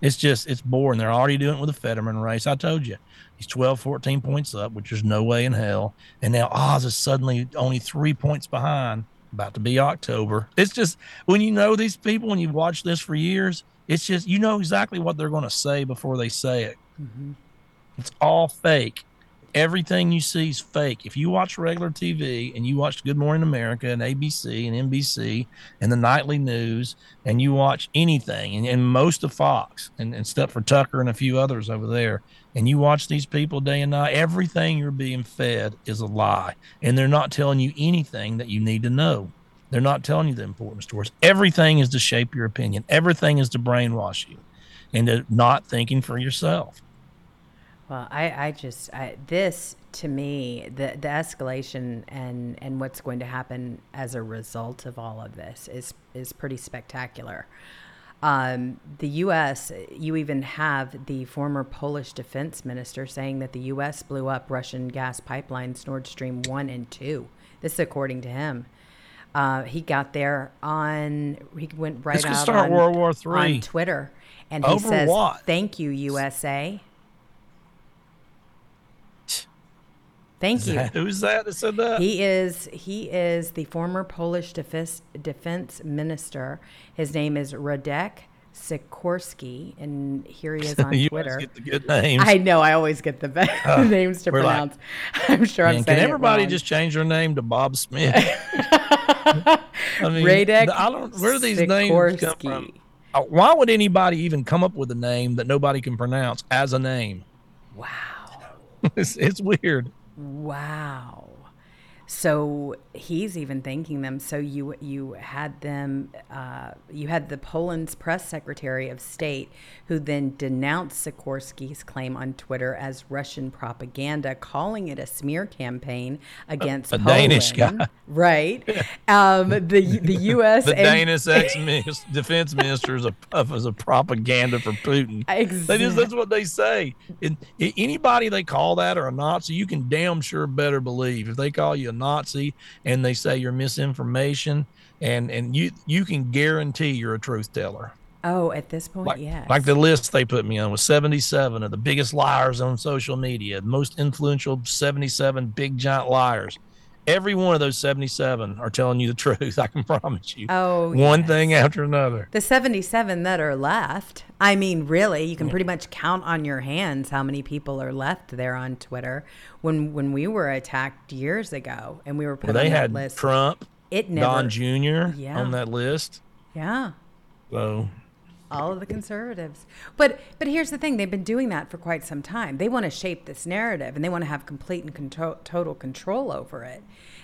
It's just it's boring. They're already doing it with the Fetterman race. I told you, he's 12, 14 points up, which there's no way in hell. And now Oz is suddenly only three points behind. About to be October. It's just when you know these people, and you've watched this for years, it's just you know exactly what they're going to say before they say it. Mm-hmm. It's all fake everything you see is fake. If you watch regular TV and you watch Good Morning America and ABC and NBC and the nightly news and you watch anything and, and most of Fox and, and stuff for Tucker and a few others over there, and you watch these people day and night, everything you're being fed is a lie. And they're not telling you anything that you need to know. They're not telling you the important stories. Everything is to shape your opinion. Everything is to brainwash you into not thinking for yourself. Well, I, I just I, this to me the the escalation and and what's going to happen as a result of all of this is is pretty spectacular. Um, the U.S. You even have the former Polish defense minister saying that the U.S. blew up Russian gas pipelines Nord Stream one and two. This is according to him. Uh, he got there on he went right out on, World War Three on Twitter, and he Over says, what? "Thank you, USA." Thank is you. That, who's that that said that? He is he is the former Polish defense defense minister. His name is Radek Sikorski, and here he is on you Twitter. Get the good names. I know. I always get the best uh, names to pronounce. Like, I'm sure man, I'm saying Can everybody just change their name to Bob Smith? I mean, Radek I don't. Where do these Sikorski. names come from? Uh, why would anybody even come up with a name that nobody can pronounce as a name? Wow. it's, it's weird. Wow. So he's even thanking them. So you you had them, uh, you had the Poland's press secretary of state, who then denounced Sikorski's claim on Twitter as Russian propaganda, calling it a smear campaign against a, a Poland. Danish guy, right? Um, the the U.S. the Danish ex defense minister is a puff is a propaganda for Putin. Exactly. That is, that's what they say. And anybody they call that or a Nazi, you can damn sure better believe if they call you a Nazi and they say you're misinformation, and and you you can guarantee you're a truth teller. Oh, at this point, like, yes. Like the list they put me on was 77 of the biggest liars on social media, most influential 77 big giant liars. Every one of those 77 are telling you the truth. I can promise you. Oh, one yes. thing after another. The 77 that are left. I mean, really, you can pretty much count on your hands how many people are left there on Twitter. When when we were attacked years ago, and we were put well, they had list, Trump, it never, Don Jr. Yeah. on that list. Yeah. So all of the conservatives. But but here's the thing: they've been doing that for quite some time. They want to shape this narrative, and they want to have complete and control, total control over it.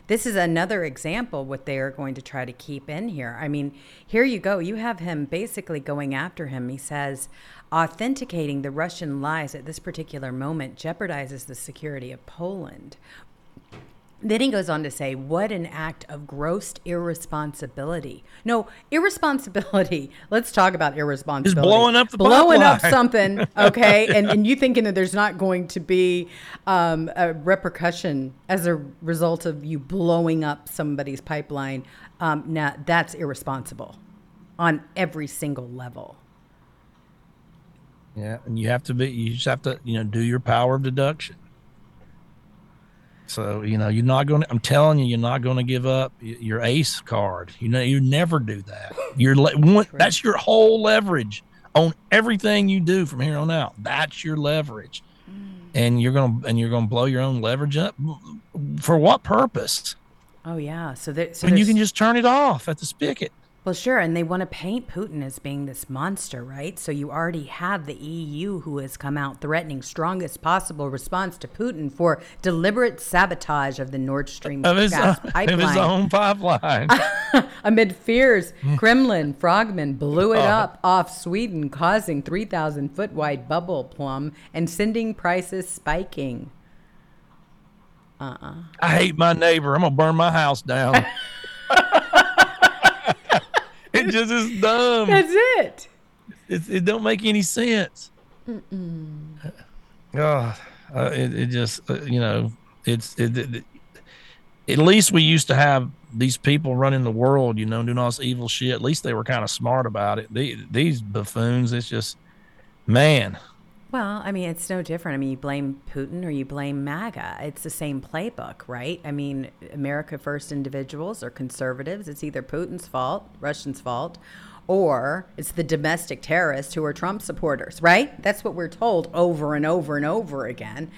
This is another example what they are going to try to keep in here. I mean, here you go. You have him basically going after him. He says, authenticating the Russian lies at this particular moment jeopardizes the security of Poland. Then he goes on to say, What an act of gross irresponsibility. No, irresponsibility. Let's talk about irresponsibility. blowing up the Blowing up something, okay? and, and you thinking that there's not going to be um, a repercussion as a result of you blowing up somebody's pipeline. Um, now, that's irresponsible on every single level. Yeah, and you have to be. You just have to, you know, do your power of deduction. So you know, you're not going. to I'm telling you, you're not going to give up your ace card. You know, you never do that. You're one, that's your whole leverage on everything you do from here on out. That's your leverage, and you're gonna and you're gonna blow your own leverage up. For what purpose? Oh, yeah. So, there, so when you can just turn it off at the spigot. Well, sure, and they want to paint Putin as being this monster, right? So you already have the EU who has come out threatening strongest possible response to Putin for deliberate sabotage of the Nord Stream Of his, gas of his own pipeline. Amid fears. Kremlin frogmen blew Oh. it up off Sweden, causing 3,000 foot wide bubble plumb and sending prices spiking. Uh-uh. I hate my neighbor. I'm gonna burn my house down. it just is dumb. That's it. It, it don't make any sense. God, uh, it, it just uh, you know it's it, it, at least we used to have these people running the world, you know, doing all this evil shit. At least they were kind of smart about it. They, these buffoons, it's just man. Well, I mean, it's no different. I mean, you blame Putin or you blame MAGA. It's the same playbook, right? I mean, America First individuals or conservatives. It's either Putin's fault, Russians' fault, or it's the domestic terrorists who are Trump supporters, right? That's what we're told over and over and over again.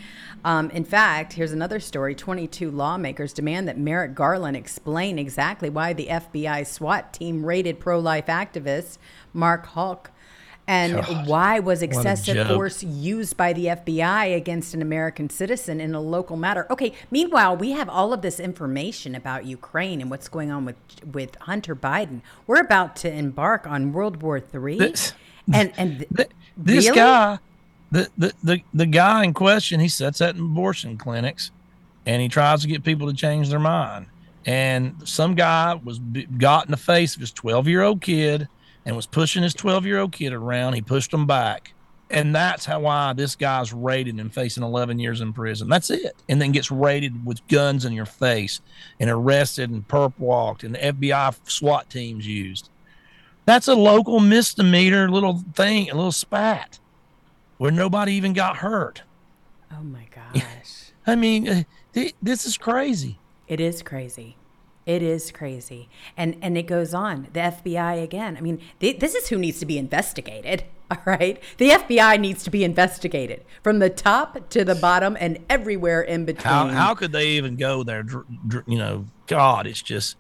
Um, in fact, here's another story 22 lawmakers demand that Merrick Garland explain exactly why the FBI SWAT team raided pro life activist Mark Houck. And God, why was excessive force used by the FBI against an American citizen in a local matter? Okay, meanwhile, we have all of this information about Ukraine and what's going on with with Hunter Biden. We're about to embark on World War III. This- and and th- Th- this really? guy, the, the the the guy in question, he sets at abortion clinics, and he tries to get people to change their mind. And some guy was got in the face of his twelve year old kid and was pushing his twelve year old kid around. He pushed him back, and that's how why this guy's raided and facing eleven years in prison. That's it. And then gets raided with guns in your face and arrested and perp walked, and the FBI SWAT teams used. That's a local misdemeanor little thing, a little spat where nobody even got hurt. oh my gosh, I mean, uh, this is crazy. it is crazy. It is crazy, and and it goes on. The FBI again. I mean, th- this is who needs to be investigated. All right, the FBI needs to be investigated from the top to the bottom and everywhere in between. How how could they even go there? You know, God, it's just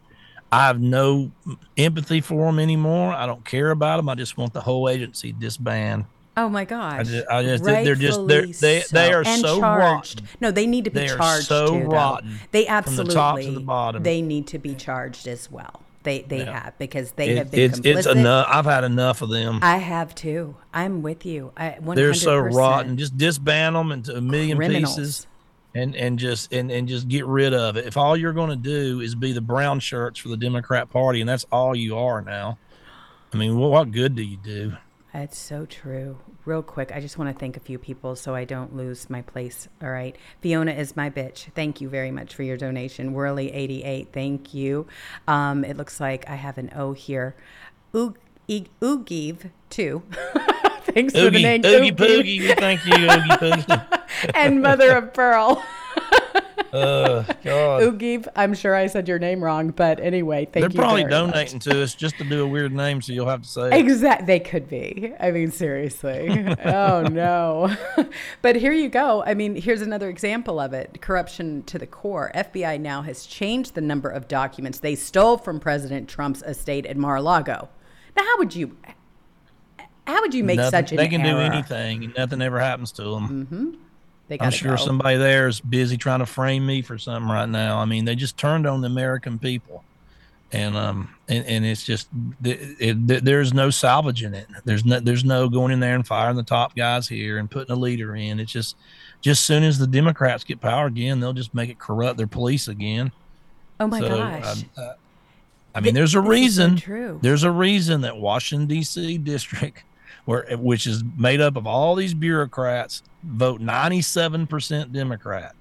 I have no empathy for them anymore. I don't care about them. I just want the whole agency disbanded. Oh my gosh! I just- I just- they're just- they're- they- they are and so charged. rotten. No, they need to be They are charged so too. though. rotten They from the absolutely. top to the bottom. They need to be charged as well. They they Yeah. have because they It- have been it's complicit. it's enough. I've had enough of them. I have too. I'm with you. I, 100%. They're so rotten. Just disband them into a million Criminals. pieces, and and just and and just get rid of it. If all you're going to do is be the brown shirts for the Democrat Party, and that's all you are now, I mean, what, what good do you do? That's so true. Real quick, I just want to thank a few people so I don't lose my place. All right. Fiona is my bitch. Thank you very much for your donation. Whirly88, thank you. Um, it looks like I have an O here. Oog- Oogive, too. Thanks for the Oogie, name. Oogie Oogive. Poogie, thank you, Oogie Poogie. and Mother of Pearl. Uh, God. Oogive, I'm sure I said your name wrong, but anyway, thank you. They're probably very much. donating to us just to do a weird name, so you'll have to say. it. Exact. They could be. I mean, seriously. oh no. but here you go. I mean, here's another example of it: corruption to the core. FBI now has changed the number of documents they stole from President Trump's estate at Mar-a-Lago. Now, how would you? How would you make Nothing- such an they can do anything, and nothing ever happens to them. They I'm sure go. somebody there is busy trying to frame me for something right now. I mean, they just turned on the American people. and um and, and it's just it, it, there's no salvaging it. There's no there's no going in there and firing the top guys here and putting a leader in. It's just just soon as the Democrats get power again, they'll just make it corrupt their police again. Oh my So, gosh. uh, uh, I mean, there's a so reason. true. There's a reason that Washington D.C. district, where which is made up of all these bureaucrats, vote 97% Democrat,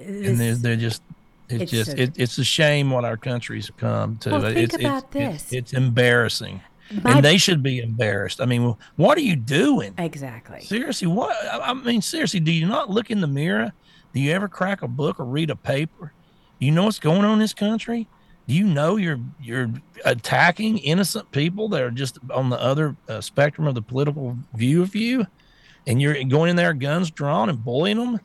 and they're, they're just. It's, It's just it, it's a shame what our country's come to. Well, think it's, about it's, it's- this. It's, embarrassing, My- and they should be embarrassed. I mean, what are you doing? exactly. Seriously, what? I I mean, seriously, do you not look in the mirror? Do you ever crack a book or read a paper? You know what's going on in this country? Do you know you're you're attacking innocent people that are just on the other uh, spectrum of the political view of you, and you're going in there guns drawn and bullying them,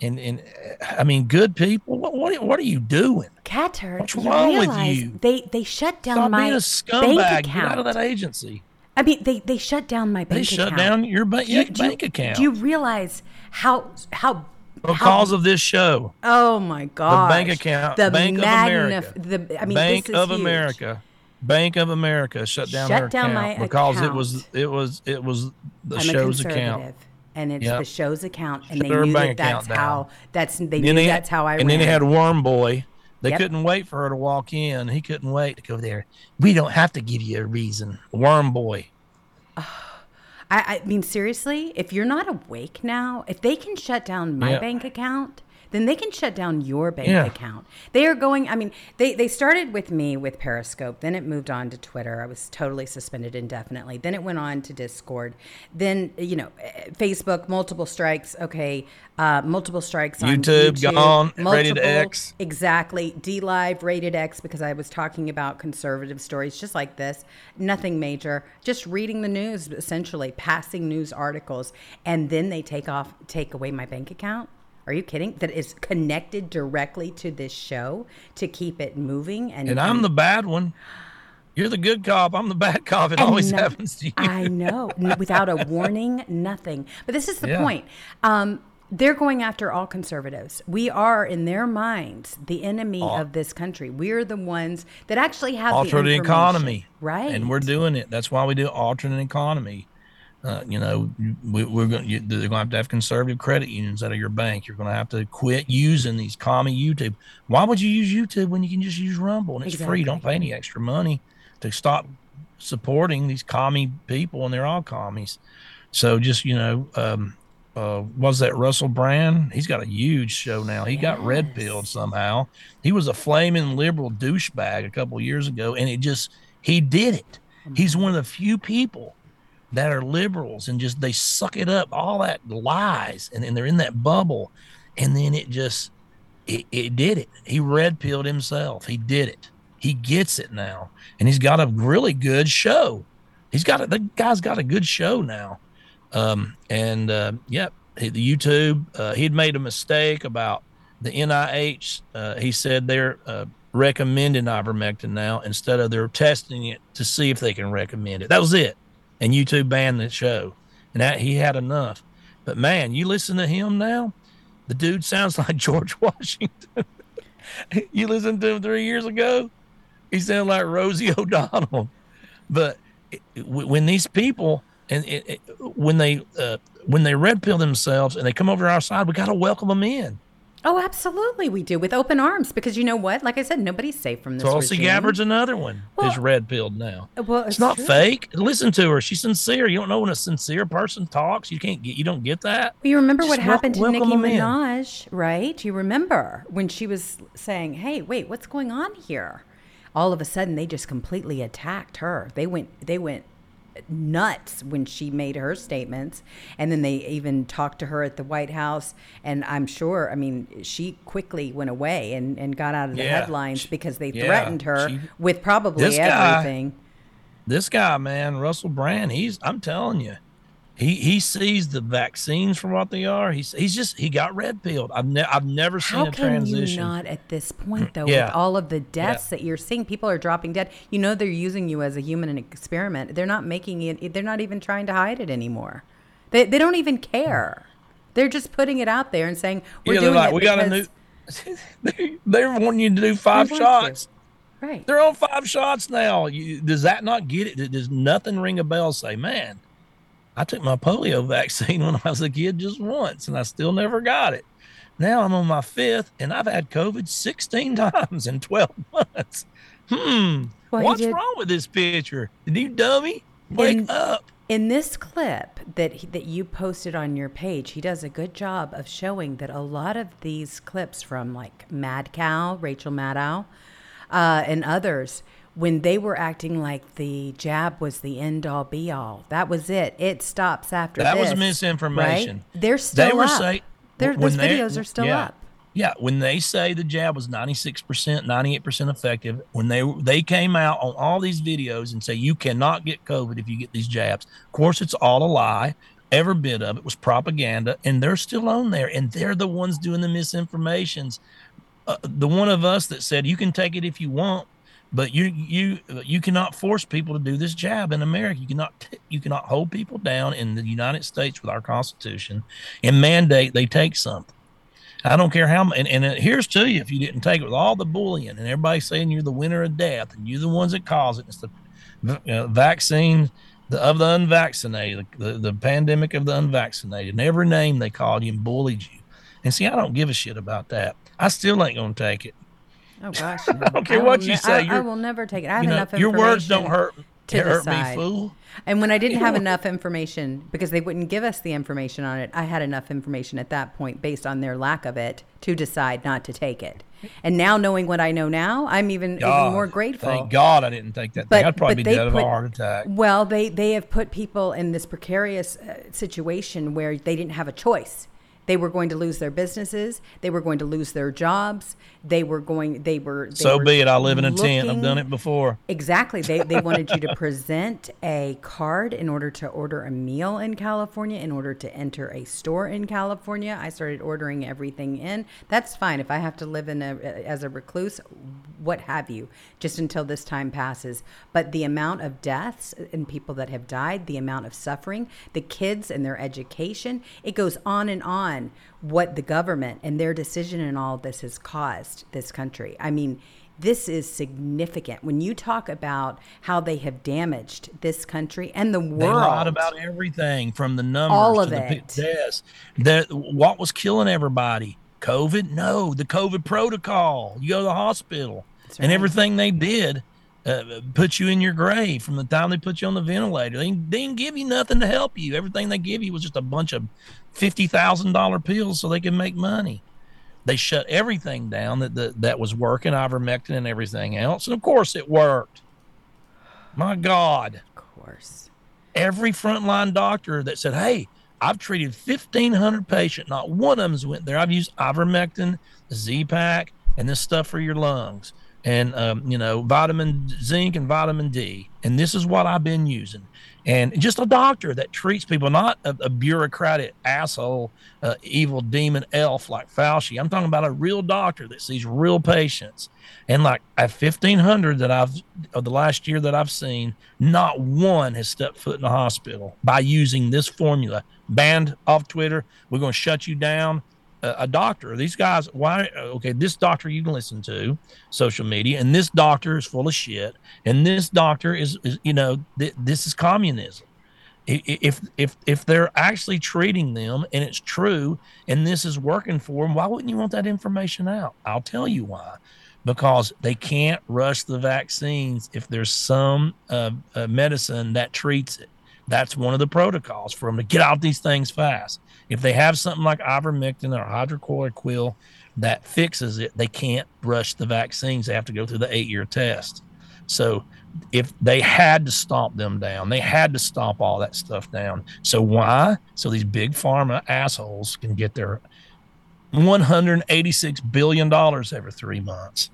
and and uh, I mean, good people. What what, what are you doing? Cat. What's you wrong with you? They they shut down Stop my being a bank scumbag. Get account. out of that agency. I mean, they they shut down my bank. Account. They shut account. down your ba- you- do you- bank account Do you realize how how because how, of this show. Oh my God! The bank account, The Bank of America. The I mean, Bank this is of huge. America. Bank of America shut down Shut down account my because it was it was it was the I'm show's account. and it's Yep. the show's account, and Shut they knew that that's account how that's they knew they- that's how I and then they had Worm Boy. They Yep. couldn't wait for her to walk in. He couldn't wait to go there. We don't have to give you a reason. Worm Boy. I, I mean, seriously, if you're not awake now, if they can shut down my Yeah. bank account, then they can shut down your bank Yeah. account. They are going, I mean, they, they started with me with Periscope, then it moved on to Twitter. I was totally suspended indefinitely. Then it went on to Discord. Then, you know, Facebook, multiple strikes. Okay. Uh, multiple strikes on YouTube, YouTube. gone, rated X. Exactly. DLive, rated X, because I was talking about conservative stories just like this. Nothing major. Just reading the news, essentially, passing news articles. And then they take off, take away my bank account. Are you kidding? That is connected directly to this show to keep it moving. And, And I'm the bad one. You're the good cop. I'm the bad cop. It and always no- happens to you. I know, without a warning, nothing. But this is the Yeah. point. Um, they're going after all conservatives. We are, in their minds, the enemy of this country. We're the ones that actually have the alternate information. economy, right? And we're doing it. That's why we do alternate economy. Uh, you know, we, we're going. You, they're going to have to have conservative credit unions out of your bank. You're going to have to quit using these commie YouTube. Why would you use YouTube when you can just use Rumble and it's free? Don't pay any extra money to stop supporting these commie people, and they're all commies. So just you know, um, uh, was that Russell Brand? He's got a huge show now. He got red pilled somehow. He was a flaming liberal douchebag a couple years ago, and it just he did it. He's one of the few people that are liberals and just they suck it up, all that lies, and, and they're in that bubble, and then it just it, it did it. He red pilled himself. He did it. He gets it now, and he's got a really good show. He's got a, the guy's got a good show now. Um, and uh, yep, he- the YouTube. Uh, he'd made a mistake about the NIH. Uh, he said they're uh, recommending ivermectin now instead of they're testing it to see if they can recommend it. That was it. And YouTube banned the show, and that he had enough. But man, you listen to him now. The dude sounds like George Washington. you listened to him three years ago. He sounded like Rosie O'Donnell. But it- it- when these people and it, when they uh, when they red pill themselves and they come over to our side, we got to welcome them in. Oh, absolutely, we do with open arms because you know what? Like I said, nobody's safe from this. Tulsi regime. Gabbard's another one Well- is red pilled now. Well, It's it's not true. fake. Listen to her; she's sincere. You don't know when a sincere person talks. You can't get. You don't get that. Well, you remember Just what happened to Nicki them in. Minaj, right? You remember when she was saying, "Hey, wait, what's going on here?" All of a sudden, they just completely attacked her. They went, they went nuts when she made her statements, and then they even talked to her at the White House. And I'm sure, I mean, she quickly went away and, and got out of the Yeah, headlines she- because they yeah, threatened her she- with probably This guy- everything. This guy, man, Russell Brand. He's. I'm telling you. He, he sees the vaccines for what they are. He's he's just he got red pilled. I've ne- I've never seen How a can you not at this point though Yeah. with all of the deaths Yeah. that you're seeing people are dropping dead you know they're using you as a human experiment they're not making it they're not even trying to hide it anymore they, they don't even care they're just putting it out there and saying we're yeah, doing like, it we got a new. they, they're wanting you to do five shots. Right. They're on five shots now. You, does that not get it? Does nothing ring a bell? Say, man, I took my polio vaccine when I was a kid just once, and I still never got it. Now I'm on my fifth, and I've had COVID 16 times in 12 months. Hmm. Well, What's did- wrong with this picture? You dummy? Wake In- up. In this clip that he, that you posted on your page, he does a good job of showing that a lot of these clips from like Mad Cow, Rachel Maddow, uh, and others, when they were acting like the jab was the end all be all, that was it. It stops after That was misinformation. Right? They're still they were up. saying They're- those videos are still yeah, up. Yeah, when they say the jab was 96%, 98% effective, when they they came out on all these videos and say you cannot get COVID if you get these jabs. Of course, it's all a lie. Every bit of it was propaganda, and they're still on there, and they're the ones doing the misinformations. Uh, the one of us that said you can take it if you want, but you you you cannot force people to do this jab in America. You cannot you cannot hold people down in the United States with our Constitution and mandate they take something. I don't care how. And, and uh, here's to you if you didn't take it with all the bullying and everybody saying you're the winner of death and you're the ones that cause it. It's the v- uh, vaccine the, of the unvaccinated, the, the, the pandemic of the unvaccinated, and every name they called you and bullied you. And see, I don't give a shit about that. I still ain't gonna take it. Oh gosh, no. I don't care will what you ne- say, I, I will never take it. I have You know, enough information. your words don't hurt to hurt me, decide. fool. And when I didn't have enough information, because they wouldn't give us the information on it, I had enough information at that point based on their lack of it to decide not to take it. And now knowing what I know now, I'm even, even more grateful. Thank God I didn't take that But, thing. I'd probably be dead of put, a heart attack. Well, they, they have put people in this precarious uh, situation where they didn't have a choice. They were going to lose their businesses. They were going to lose their jobs. They were going. They were. They So were be it. I live in a tent. I've done it before. Exactly. They, they wanted you to present a card in order to order a meal in California, in order to enter a store in California. I started ordering everything in. That's fine. If I have to live in a, as a recluse, what have you, just until this time passes. But the amount of deaths and people that have died, the amount of suffering, the kids and their education, it goes on and on what the government and their decision in all this has caused this country. I mean, this is significant. When you talk about how they have damaged this country and the world, They lied about everything from the numbers All of to the it. p- deaths. The, what was killing everybody? COVID? No, the COVID protocol. You go to the hospital, and everything they did uh, put you in your grave from the time they put you on the ventilator. They, they didn't give you nothing to help you. Everything they give you was just a bunch of fifty thousand dollar pills so they could make money. They shut everything down that that, that was working, ivermectin and everything else, and of course it worked. My God of course. every frontline doctor that said, "Hey, I've treated 1,500 patients. Not one of them's went there. I've used ivermectin, Z-Pak, and this stuff for your lungs, and um, you know, vitamin zinc and vitamin D. And this is what I've been using. And just a doctor that treats people, not a, a bureaucratic asshole, uh, evil demon elf like Fauci. I'm talking about a real doctor that sees real patients. And like at 1,500 that I've of the last year that I've seen, not one has stepped foot in a hospital by using this formula. Banned off Twitter. We're going to shut you down. A doctor. These guys. Why? Okay, this doctor you can listen to social media, and this doctor is full of shit. And this doctor is, is you know, th- this is communism if if if they're actually treating them and it's true and this is working for them why wouldn't you want that information out i'll tell you why because they can't rush the vaccines if there's some uh, uh, medicine that treats it that's one of the protocols for them to get out these things fast if they have something like ivermectin or hydrochloroquine that fixes it they can't rush the vaccines they have to go through the eight year test so if they had to stomp them down, they had to stomp all that stuff down. So why? So these big pharma assholes can get their 186 billion dollars every three months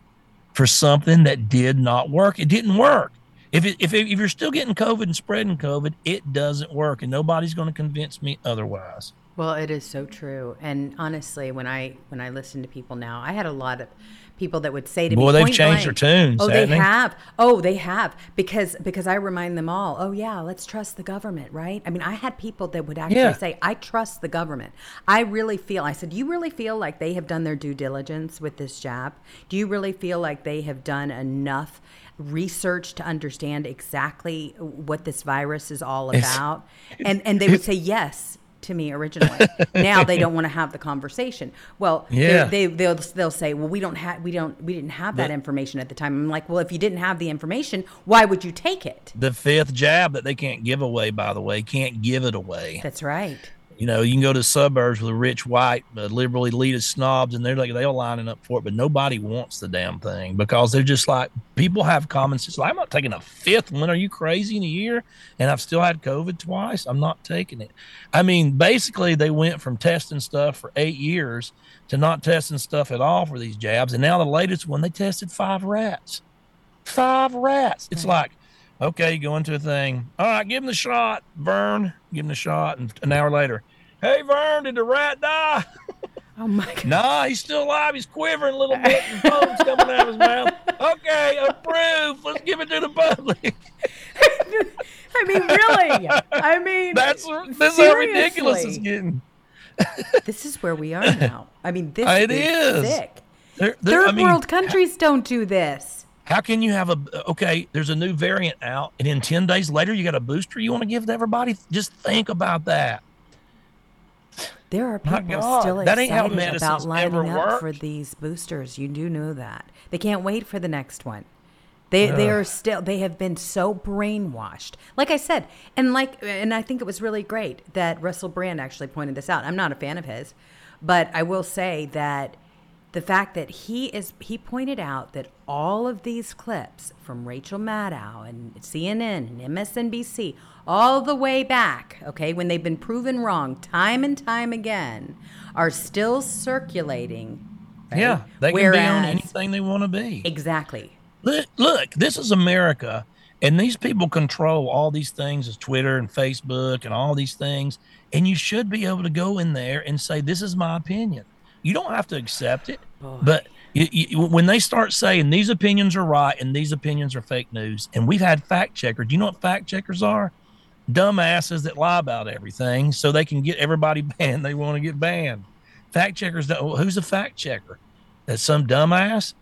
for something that did not work. It didn't work. If it, if it, if you're still getting COVID and spreading COVID, it doesn't work, and nobody's going to convince me otherwise. Well, it is so true. And honestly, when I when I listen to people now, I had a lot of people that would say to me, Boy, they've changed blank, their tunes, Oh, they have. Oh, they have. Because because I remind them all. Oh yeah, let's trust the government, right? I mean, I had people that would actually Yeah. say, I trust the government. I really feel. I said, Do you really feel like they have done their due diligence with this jab? Do you really feel like they have done enough? research to understand exactly what this virus is all It's- about and and they would say yes to me originally. now they don't want to have the conversation. Well, they- Yeah. they they'll they'll say, "Well, we don't have we don't we didn't have that The- information at the time." I'm like, "Well, if you didn't have the information, why would you take it?" The fifth jab that they can't give away, by the way, can't give it away. That's right. You know, you can go to suburbs with rich white, uh, liberally elitist snobs, and they're like they're lining up for it, but nobody wants the damn thing because they're just like people have common sense. Like, I'm not taking a fifth one. Are you crazy in a year? And I've still had COVID twice. I'm not taking it. I mean, basically, they went from testing stuff for eight years to not testing stuff at all for these jabs, and now the latest one they tested five rats. Five rats. It's like, okay, go into a thing. All right, give him the shot, Vern. Give him the shot, and an hour later, hey Vern, did the rat die? Oh my god. nah, he's still alive. He's quivering a little bit, and foam's coming out of his mouth. Okay, approved. Let's give it to the public. I mean, really? I mean, That's this is how ridiculous it's getting. This is where we are now. I mean, this It is, is. sick. They're- they're- Third I mean, world countries don't do this. How can you have a okay? There's a new variant out, and in ten days later, you got a booster you want to give to everybody. Just think about that. There are people still that excited about lining up for these boosters. You do know that. They can't wait for the next one. They they are still they have been so brainwashed. Like I said, and like and I think it was really great that Russell Brand actually pointed this out. I'm not a fan of his, but I will say that the fact that he is he pointed out that all of these clips from Rachel Maddow and CNN and MSNBC all the way back, okay, when they've been proven wrong time and time again, are still circulating. right? Yeah, they can be on anything they want to be. Exactly. Look, look, this is America, and these people control all these things as Twitter and Facebook and all these things. And you should be able to go in there and say, "This is my opinion." You don't have to accept it, but you, you, when they start saying these opinions are right and these opinions are fake news, and we've had fact checkers. Do you know what fact checkers are? Dumbasses that lie about everything so they can get everybody banned. They want to get banned. Fact checkers. Don't, who's a fact checker? That's some dumbass.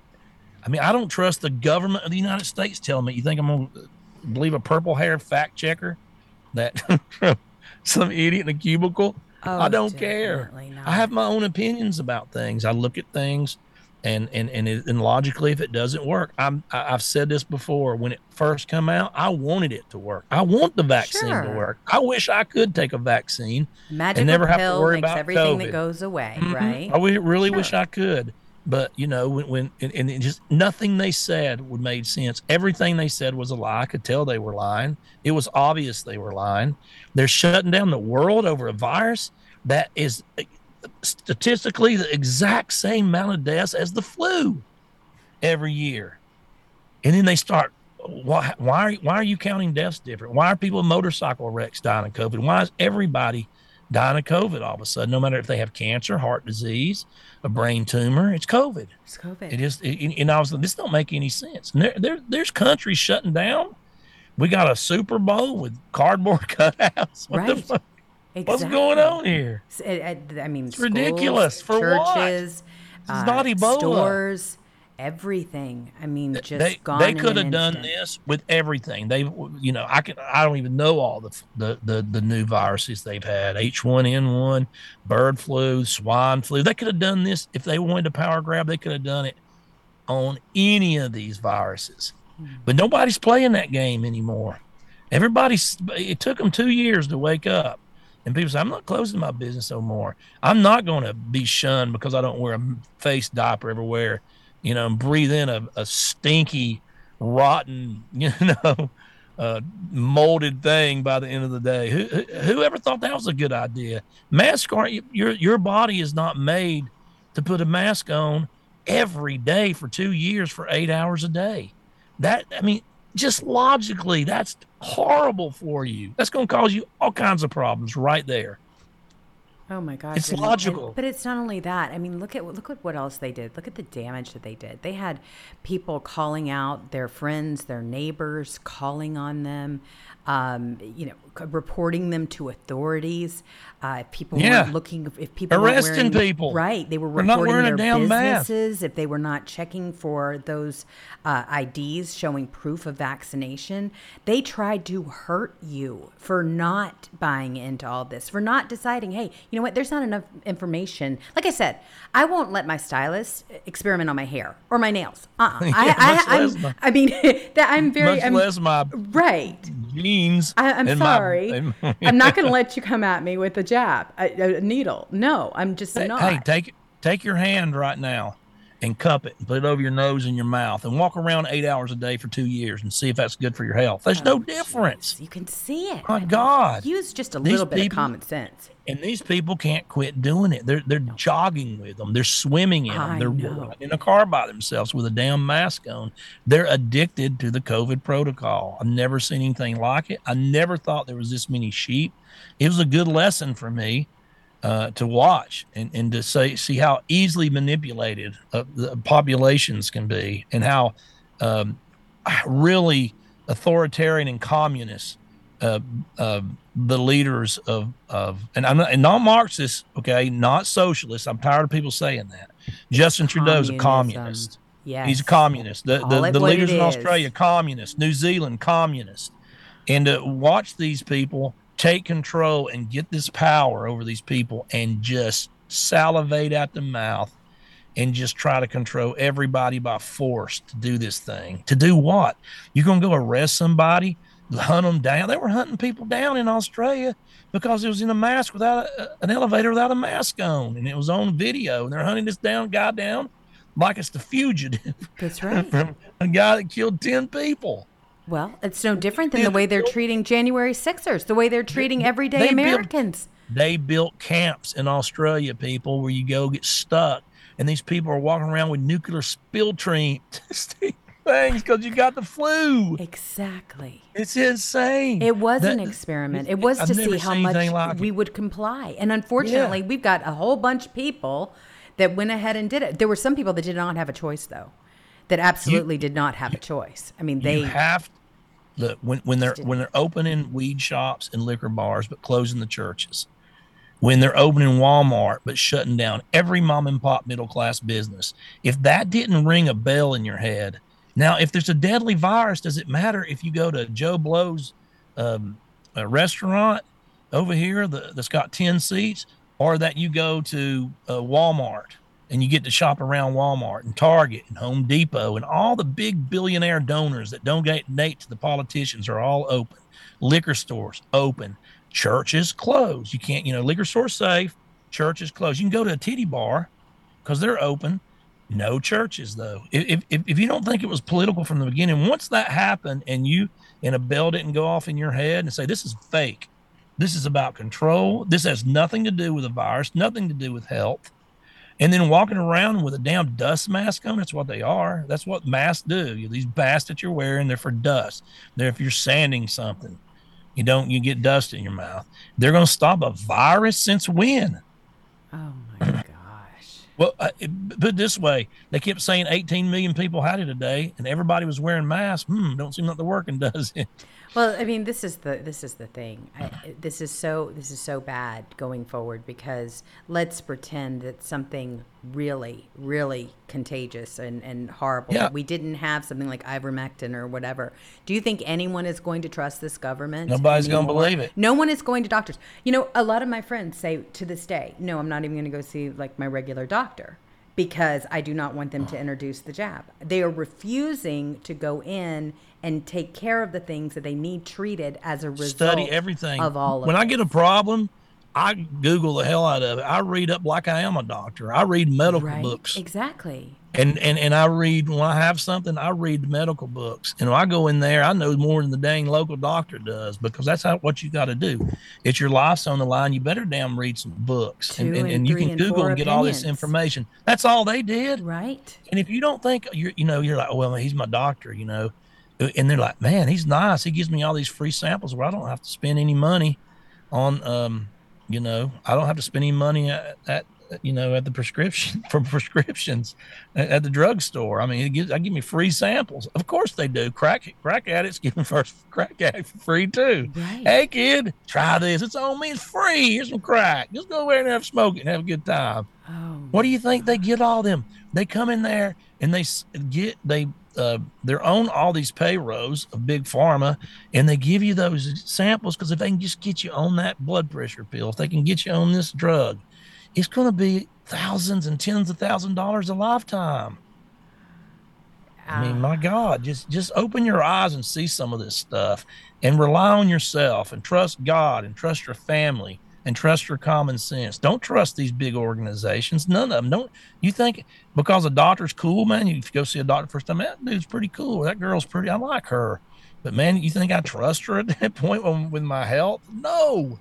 I mean, I don't trust the government of the United States telling me. You think I'm going to believe a purple haired fact checker that some idiot in a cubicle? Oh, I don't care. not. I have my own opinions about things. I look at things and and and, it, and logically if it doesn't work, I'm I, I've said this before when it first come out, I wanted it to work. I want the vaccine to work. I wish I could take a vaccine Magical never have to worry about everything COVID. that goes away, Mhm. right? I really wish I could, but you know, when, when and, and just nothing they said would made sense. Everything they said was a lie. I could tell they were lying. It was obvious they were lying. They're shutting down the world over a virus that is uh, statistically the exact same amount of deaths as the flu every year. And then they start. Why? Why? Are, why are you counting deaths different? Why are people motorcycle wrecks dying of COVID? Why is everybody dying of COVID all of a sudden? No matter if they have cancer, heart disease, a brain tumor, it's COVID. It's COVID. It is. It, and I was like, this don't make any sense. And there, there, there's countries shutting down. We got a Super Bowl with cardboard cutouts. What the Right. fuck? What's going on here? It- I mean, It's ridiculous. schools, For what? churches, This not uh, Ebola. stores, everything. I mean, just they gone. they could have done this with everything. They, you know, I can I don't even know all the the the, the new viruses they've had: H1N1, bird flu, swine flu. They could have done this if they wanted to power grab. They could have done it on any of these viruses, hmm. but nobody's playing that game anymore. Everybody's. It took them two years to wake up. And people say, I'm not closing my business no more. I'm not going to be shunned because I don't wear a face diaper everywhere, you know, and breathe in a, a stinky, rotten, you know, uh, molded thing by the end of the day. Who, who, whoever thought that was a good idea? Mask aren't, your, your body is not made to put a mask on every day for two years for eight hours a day. That, I mean, just logically, that's horrible for you. That's going to cause you all kinds of problems right there. Oh my gosh! It's and- and- logical. but it's not only that. I mean, look at look at what else they did. Look at the damage that they did. They had people calling out their friends, their neighbors, calling on them, um, you know, reporting them to authorities. Uh, if people Yeah. weren't looking, if people Arresting wearing- people right? They were reporting their damn mask. businesses if they were not checking for those uh, IDs showing proof of vaccination. They tried to hurt you for not buying into all this, for not deciding, hey, you know what? There's not enough information. Like I said, I won't let my stylist experiment on my hair or my nails. Uh-uh. Yeah, I, I, my- I mean, that I'm very. Much I'm, less my right. Jeans. I, I'm and my- sorry. I'm not going to let you come at me with a jab, a, a needle. No, I'm just Hey, not. Hey, take take your hand right now and cup it and put it over your nose and your mouth and walk around eight hours a day for two years and see if that's good for your health. There's no oh, difference. You can see it. My God. Use just a These little bit of common sense. And these people can't quit doing it. They're they're jogging with them. They're swimming in them. I They're know. in a car by themselves with a damn mask on. They're addicted to the COVID protocol. I've never seen anything like it. I never thought there was this many sheep. It was a good lesson for me uh, to watch and, and to say see how easily manipulated uh, the populations can be and how um, really authoritarian and communist uh, uh, the leaders of of and I'm not and not Marxist, okay, not socialist. I'm tired of people saying that. Justin Trudeau's a communist. Yes. He's a communist. The the, the leaders in. Australia, communist. New Zealand, communist. And to watch these people take control and get this power over these people and just salivate out the mouth and just try to control everybody by force to do this thing. To do what? You're going to go arrest somebody, hunt them down. They were hunting people down in Australia because it was in a mask without a, an elevator without a mask on, and it was on video. And they're hunting this down guy down like it's the fugitive That's right. from a guy that killed ten people. Well, it's no different than the way they're treating January Sixers, the way they're treating everyday they built- Americans. They built camps in Australia, people, where you go get stuck, and these people are walking around with nuclear spill train things because you got the flu. Exactly. It's insane. It was an experiment. It was I've to see how much like we it. would comply. And unfortunately, Yeah. we've got a whole bunch of people that went ahead and did it. There were some people that did not have a choice, though, that absolutely did not have a choice. I mean, they. you have look when when they're when they're opening weed shops and liquor bars but closing the churches. When they're opening walmart but shutting down every mom and pop middle class business. If that didn't ring a bell in your head now if there's a deadly virus does it matter if you go to joe blow's um, a restaurant over here that, that's got 10 seats or that you go to uh, walmart and you get to shop around Walmart and Target and Home Depot and all the big billionaire donors that donate to the politicians are all open. Liquor stores open, churches closed. You can't, you know, liquor stores safe, churches closed. You can go to a titty bar because they're open. No churches though. If, if if you don't think it was political from the beginning, once that happened and you and a bell didn't go off in your head and say this is fake, this is about control. This has nothing to do with a virus, nothing to do with health and then walking around with a damn dust mask on. That's what they are. That's what masks do. You, these masks that you're wearing, they're for dust. They're if you're sanding something, you don't you get dust in your mouth. They're going to stop a virus since when? oh my gosh. Well, it- put it this way: they kept saying 18 million people had it today, and everybody was wearing masks. Hmm, don't seem like they're working, does it? Well, I mean, this is the this is the thing. I, this is so this is so bad going forward because let's pretend that something really, really contagious and, and horrible. Yeah. We didn't have something like ivermectin or whatever. Do you think anyone is going to trust this government? Nobody's gonna believe it. No one is going to doctors. You know, a lot of my friends say to this day, "No, I'm not even going to go see like my regular doctor." Because I do not want them to introduce the jab. They are refusing to go in and take care of the things that they need treated as a result Study everything. of all of when I get a problem, I Google the hell out of it. I read up like I am a doctor. I read medical right books. exactly and and and I read when I have something, I read the medical books, and when I go in there, I know more than the dang local doctor does because that's how what you got to do. It's your life's on the line. You better damn read some books, and, and, and and you can Google and get all this information. That's all they did. right And if you don't think you're, you know, you're like, oh, well, he's my doctor, you know, and they're like, man, he's nice. He gives me all these free samples where I don't have to spend any money on, um, You know, I don't have to spend any money at, at you know at the prescription for prescriptions at, the drugstore. I mean, it gives I give me free samples. Of course they do. Crack crack addicts give them first crack addict for free too. Right. Hey kid, try this. It's on me. It's free. Here's some crack. Just go over there and have smoke and have a good time. Oh, What do you think they get all them? They come in there and they get they uh, they're on all these payrolls of big pharma, and they give you those samples because if they can just get you on that blood pressure pill, if they can get you on this drug, it's going to be thousands and tens of thousand dollars a lifetime. I mean, ah. my God, just just open your eyes and see some of this stuff, and rely on yourself, and trust God, and trust your family, and trust your common sense. Don't trust these big organizations. None of them. Don't you think because a doctor's cool, man? You go see a doctor first time. That dude's pretty cool. That girl's pretty. I like her. But man, you think I trust her at that point when, with my health? No.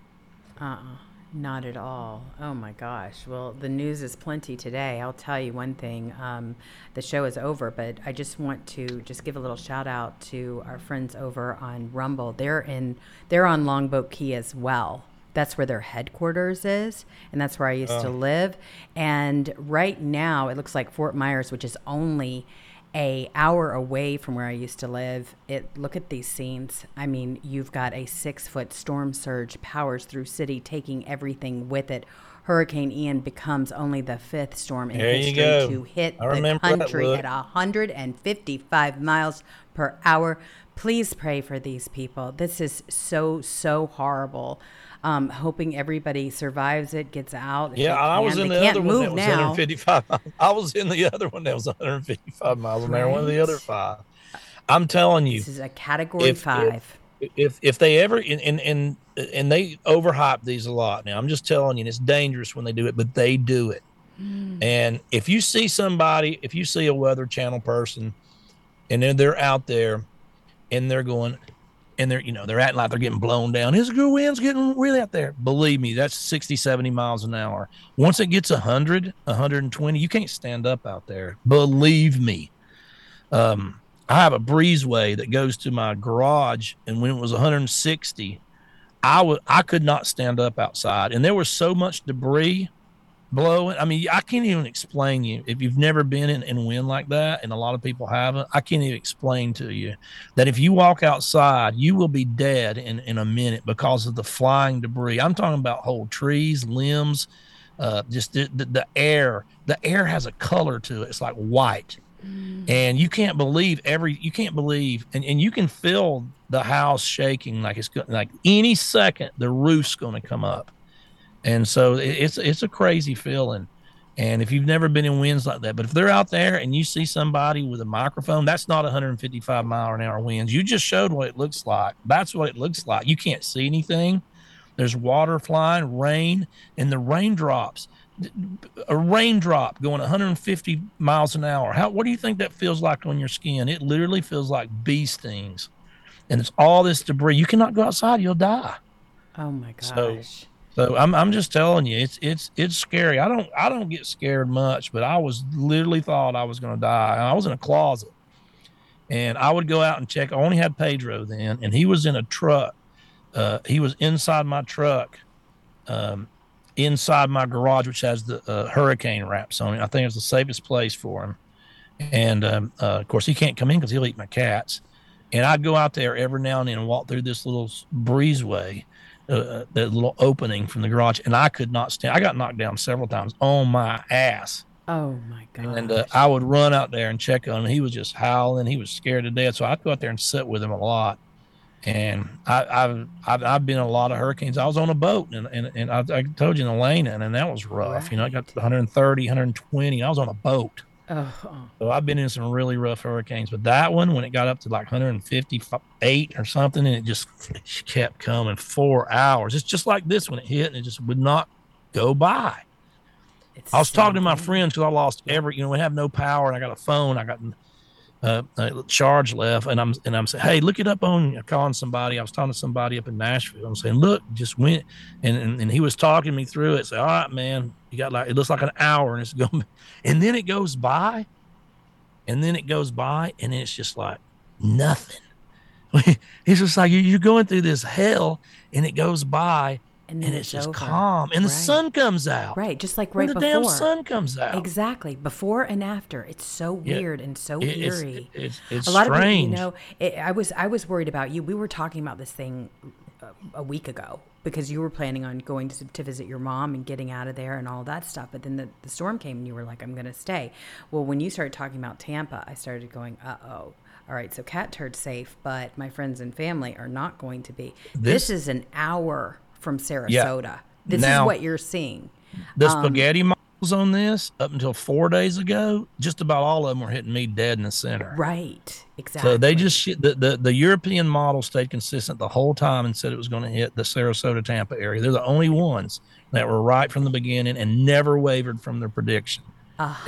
Uh-uh. Not at all. Oh my gosh. Well, the news is plenty today. I'll tell you one thing. Um, the show is over, but I just want to just give a little shout out to our friends over on Rumble. They're in. They're on Longboat Key as well. That's where their headquarters is, and that's where I used to live. And right now, it looks like Fort Myers, which is only a hour away from where I used to live. It look at these scenes. I mean, you've got a six foot storm surge powers through city, taking everything with it. Hurricane Ian becomes only the fifth storm in There you history go. to hit I the country at 155 miles per hour. Please pray for these people. This is so so horrible. Um, hoping everybody survives it, gets out. Yeah, I was in They the other one that was now. 155. miles. I was in the other one that was 155 miles an hour. One of the other five. I'm telling you, This is a category If- five. if if they ever and and and, and they overhype these a lot now i'm just telling you it's dangerous when they do it but they do it and if you see somebody if you see a weather channel person and then they're out there and they're going and they're you know they're acting like they're getting blown down. His good wind's getting really out there. Believe me that's 60 70 miles an hour. Once it gets 100 120 you can't stand up out there. Believe me. Um I have a breezeway that goes to my garage, and when it was 160, I was I could not stand up outside, and there was so much debris blowing. I mean, I can't even explain you if you've never been in, in wind like that, and a lot of people haven't. I can't even explain to you that if you walk outside, you will be dead in in a minute because of the flying debris. I'm talking about whole trees, limbs, uh, just the, the, the air. The air has a color to it. It's like white and you can't believe every you can't believe and, and you can feel the house shaking like it's like any second the roof's going to come up and so it's it's a crazy feeling and if you've never been in winds like that but if they're out there and you see somebody with a microphone that's not 155 mile an hour winds you just showed what it looks like that's what it looks like you can't see anything there's water flying rain and the raindrops a raindrop going 150 miles an hour. How what do you think that feels like on your skin? It literally feels like bee stings. And it's all this debris. You cannot go outside, you'll die. Oh my gosh. So I'm I'm just telling you, it's it's it's scary. I don't I don't get scared much, but I was literally thought I was gonna die. I was in a closet. And I would go out and check. I only had Pedro then, and he was in a truck. Uh, he was inside my truck, um, inside my garage, which has the uh, hurricane wraps on it. I think it's the safest place for him. And um, uh, of course, he can't come in because he'll eat my cats. And I'd go out there every now and then and walk through this little breezeway, uh, that little opening from the garage, and I could not stand. I got knocked down several times on my ass. Oh my god! And uh, I would run out there and check on him. He was just howling. He was scared to death. So I'd go out there and sit with him a lot. And I, I've, I've I've been in a lot of hurricanes. I was on a boat, and and, and I, I told you in Elena, and that was rough. You know, I got to 130, 120. I was on a boat. Oh. So I've been in some really rough hurricanes, but that one, when it got up to like 158 or something, and it just kept coming four hours. It's just like this when it hit, and it just would not go by. It's I was talking to my friends because I lost every, you know, we have no power, and I got a phone, I got uh, charge left, and I'm and I'm saying, hey, look it up on. I'm calling somebody. I was talking to somebody up in Nashville. I'm saying, look, just went, and and, and he was talking me through it. Say, all right, man, you got like it looks like an hour, and it's going, and then it goes by, and then it goes by, and it's just like nothing. It's just like you're going through this hell, and it goes by, and, and then it's just over. calm, and the Right. sun comes out. Right, just like When right the before. damn sun comes out. Exactly, before and after. It's so Yeah. weird and so It- it's- eerie. it's- it's a lot of strange. people, you know, it, I was I was worried about you. We were talking about this thing a, a week ago because you were planning on going to, to visit your mom and getting out of there and all that stuff. But then the, the storm came and you were like, I'm going to stay. Well, when you started talking about Tampa, I started going, uh oh. All right, so Catturd safe, but my friends and family are not going to be. This, This- is an hour from Sarasota. This Now- is what you're seeing. The Um, spaghetti models on this, up until four days ago, just about all of them were hitting me dead in the center. Right, exactly. So they just the, the the European model stayed consistent the whole time and said it was going to hit the Sarasota Tampa area. They're the only ones that were right from the beginning and never wavered from their prediction.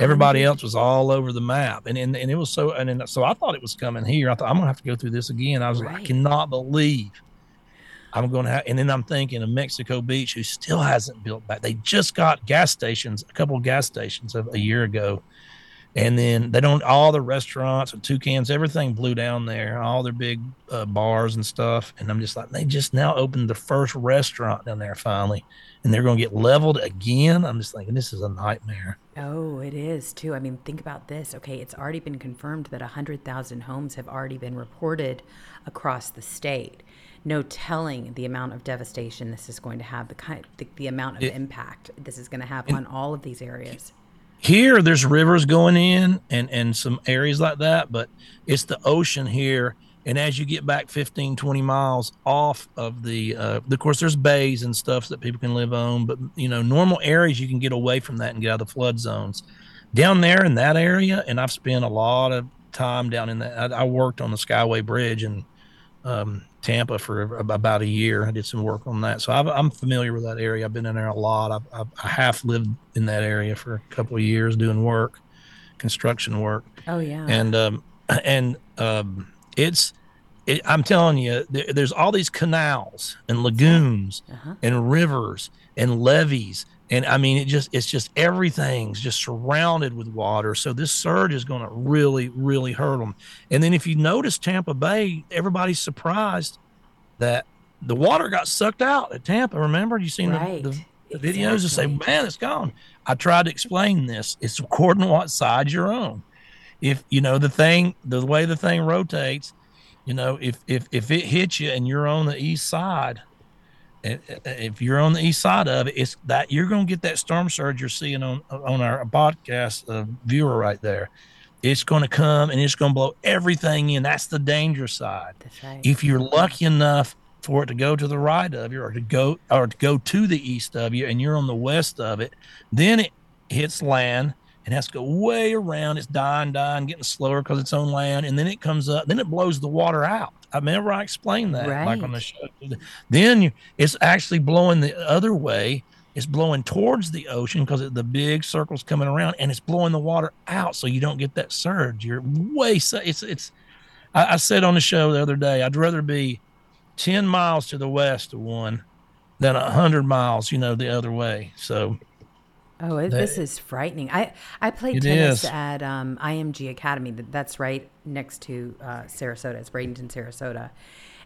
Everybody else was all over the map, and and, and it was so and then, so I thought it was coming here. I thought I'm gonna have to go through this again. I was like, I cannot believe I'm going to have. And then I'm thinking of Mexico Beach, who still hasn't built back. They just got gas stations, a couple of gas stations a, a year ago, and then they don't. All the restaurants and toucans, everything blew down there. All their big uh, bars and stuff. And I'm just like, they just now opened the first restaurant down there finally, and they're going to get leveled again. I'm just thinking this is a nightmare. Oh, it is too. I mean, think about this. Okay, it's already been confirmed that 100,000 homes have already been reported across the state. No telling the amount of devastation this is going to have, the kind, the, the amount of impact this is going to have on all of these areas. here there's rivers going in and and some areas like that but it's the ocean here and as you get back 15 20 miles off of the uh of course there's bays and stuff that people can live on but you know normal areas you can get away from that and get out of the flood zones down there in that area and i've spent a lot of time down in that i, I worked on the skyway bridge and um, tampa for about a year. I did some work on that. So I've, i'm familiar with that area. I've been in there a lot. I've, I've, i half lived in that area for a couple of years doing work construction work. Oh yeah. and um and um it's it, i'm telling you there, there's all these canals and lagoons Uh-huh. and rivers and levees and i mean it just it's just everything's just surrounded with water. So this surge is going to really really hurt them and then if you notice tampa bay everybody's surprised that the water got sucked out at tampa. Remember you seen Right. the, the, the videos that say man it's gone. I tried to explain this. It's according to what side you're on. If you know the thing the way the thing rotates you know if if if it hits you and you're on the east side if you're on the east side of it it's that you're going to get that storm surge you're seeing on on our podcast uh, viewer right there. It's going to come and it's going to blow everything in. That's the danger side. Right. if you're lucky enough for it to go to the right of you or to go or to go to the east of you and you're on the west of it then it hits land and has to go way around. It's dying dying getting slower because it's on land and then it comes up then it blows the water out. I remember i explained that like on the show. Then you, it's actually blowing the other way. It's blowing towards the ocean because the big circle's coming around and it's blowing the water out so you don't get that surge. You're way it's it's I, I said on the show the other day, I'd rather be 10 miles to the west of one than 100 miles, you know, the other way. So, Oh, it, this is frightening. I I played tennis is. at um, IMG Academy. That's right next to uh, Sarasota. It's Bradenton, Sarasota.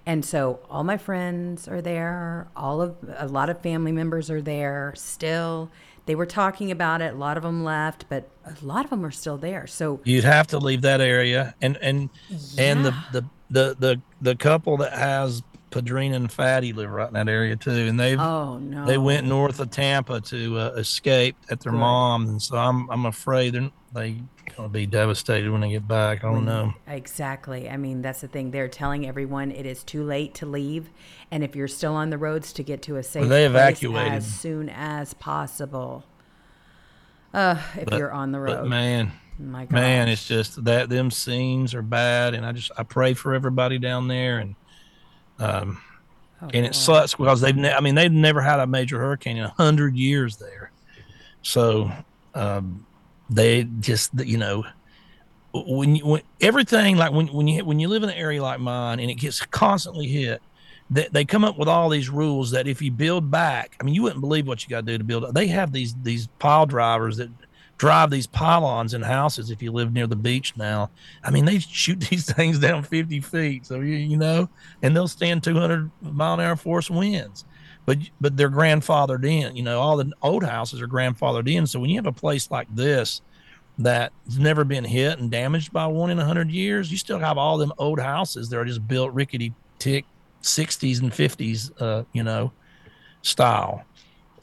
And so all my friends are there. All of a lot of family members are there still. They were talking about it. A lot of them left, but a lot of them are still there. So you'd have to leave that area and and and the, the the the the couple that has Padrina and Fatty live right in that area too and they've oh no, they went north of Tampa to uh, escape at their Good. mom and so I'm I'm afraid they're they going to be devastated when they get back I don't know Exactly. I mean, that's the thing. They're telling everyone it is too late to leave, and if you're still on the roads, to get to a safe they place evacuated. as soon as possible. Uh, if But- you're on the but road, man my God, man it's just that them scenes are bad and i just i pray for everybody down there and um Oh, and it sucks because they've ne- i mean they've never had a major hurricane in a hundred years there. So um they just you know when you when everything like when when you when you live in an area like mine and it gets constantly hit they, they come up with all these rules that if you build back i mean you wouldn't believe what you got to do to build they have these these pile drivers that drive these pylons in houses if you live near the beach now i mean they shoot these things down 50 feet so you, you know and they'll stand 200 mile an hour force winds but but they're grandfathered in. You know, all the old houses are grandfathered in. So when you have a place like this that's never been hit and damaged by one in a hundred years, you still have all them old houses that are just built rickety tick 60s and 50s, uh, you know, style.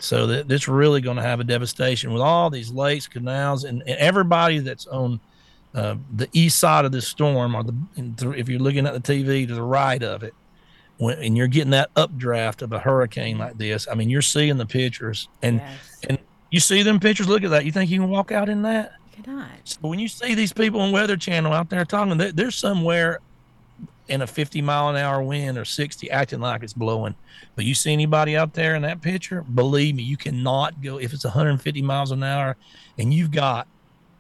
So that that's really going to have a devastation with all these lakes, canals, and, and everybody that's on uh, the east side of this storm, or the if you're looking at the TV to the right of it, when, and you're getting that updraft of a hurricane like this. I mean, you're seeing the pictures, and Yes. and you see them pictures. Look at that. You think you can walk out in that? You cannot. So when you see these people on Weather Channel out there talking, they- they're somewhere in a 50 mile an hour wind or 60 acting like it's blowing. But you see anybody out there in that picture, believe me, you cannot go if it's 150 miles an hour and you've got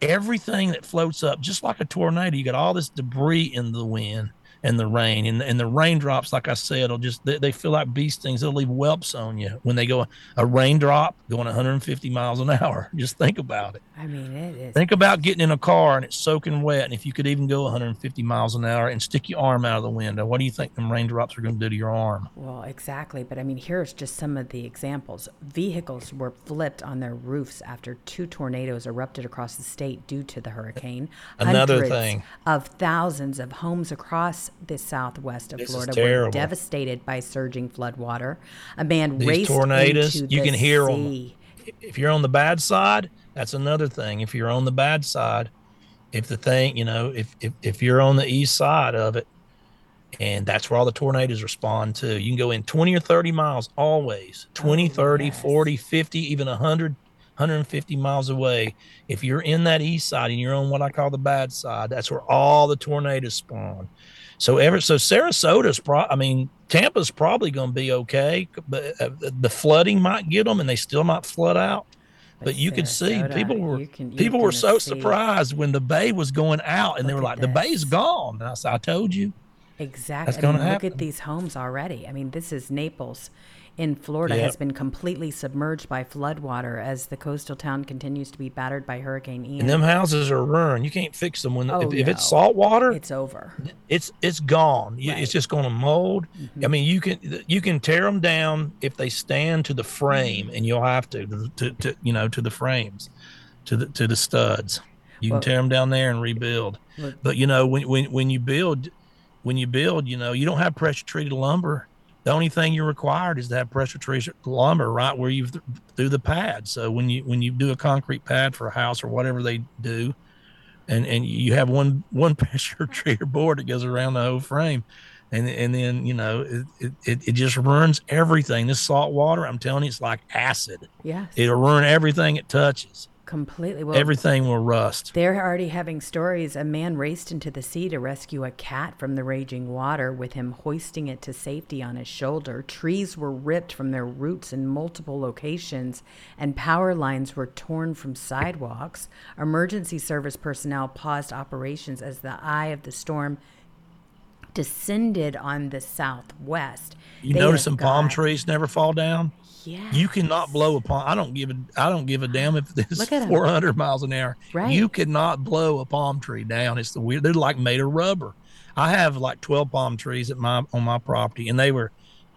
everything that floats up just like a tornado. You got all this debris in the wind and the rain and, and the raindrops, like I said, will just they, they feel like bee stings. They'll leave whelps on you when they go a raindrop going 150 miles an hour. Just think about it. I mean, it is. Think about getting in a car and it's soaking wet, and if you could even go 150 miles an hour and stick your arm out of the window, what do you think them raindrops are going to do to your arm? Well, exactly. But I mean, here's just some of the examples. Vehicles were flipped on their roofs after two tornadoes erupted across the state due to the hurricane. Another Hundreds thing. of thousands of homes across the southwest of This is Florida were devastated by surging flood water. A man These raced tornadoes, into you the can hear sea. If you're on the bad side, that's another thing. If you're on the bad side, if the thing, you know, if if, if you're on the east side of it, and that's where all the tornadoes respond to. You can go in 20 or 30 miles always 20, 30, 40, 50, even 100, 150 miles away. If you're in that east side and you're on what I call the bad side, that's where all the tornadoes spawn. So ever so Sarasota's pro I mean Tampa's probably going to be okay, but uh, the flooding might get them and they still might flood out. But, you could see people were you can- you people were so see- surprised when the bay was going out and they were like the bay's gone. And I said I told you. Exactly. That's I mean, look at these homes already. I mean, this is Naples in Florida Yep. has been completely submerged by floodwater as the coastal town continues to be battered by Hurricane Ian. And them houses are ruined. You can't fix them when Oh, if, if it's salt water, it's over. it's it's gone. Right. Mm-hmm. It's just going to mold. I mean, you can you can tear them down if they stand to the frame, and you'll have to to, to you know to the frames, to the to the studs. You Well- can tear them down there and rebuild. Look- But you know when when when you build, when you build, you know you don't have pressure treated lumber. The only thing you're required is to have pressure treated lumber right where you do the pad. So when you when you do a concrete pad for a house or whatever they do, and and you have one one pressure treater board that goes around the whole frame and and then you know it, it, it, it just ruins everything this salt water i'm telling you it's like acid Yes. it'll ruin everything it touches completely. Well, everything will rust They're already having stories. A man raced into the sea to rescue a cat from the raging water, with him hoisting it to safety on his shoulder. Trees were ripped from their roots in multiple locations, and power lines were torn from sidewalks. Emergency service personnel paused operations as the eye of the storm descended on the southwest. you They notice some palm trees never fall down Yeah. you cannot blow a palm i don't give a i don't give a damn if this 'em. 400 miles an hour Right. you cannot blow a palm tree down it's the weird they're like made of rubber i have like 12 palm trees at my on my property and they were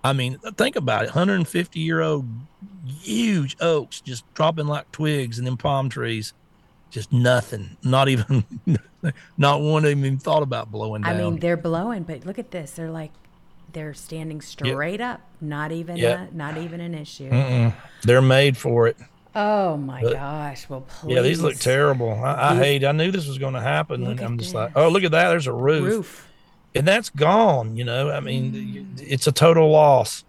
i mean think about it 150 year old huge oaks just dropping like twigs and then palm trees just nothing not even not one of them even thought about blowing Down. I mean, they're blowing, but look at this. They're like, they're standing straight up. Not even, Yep. a, not even an issue. Mm-mm. they're made for it Oh my But- gosh! Well, please. Yeah, these look terrible. I, I hate. I knew this was going to happen, Look and I'm just this. like, oh, look at that. There's a roof, Roof. and that's gone. You know, I mean, mm. it's a total loss,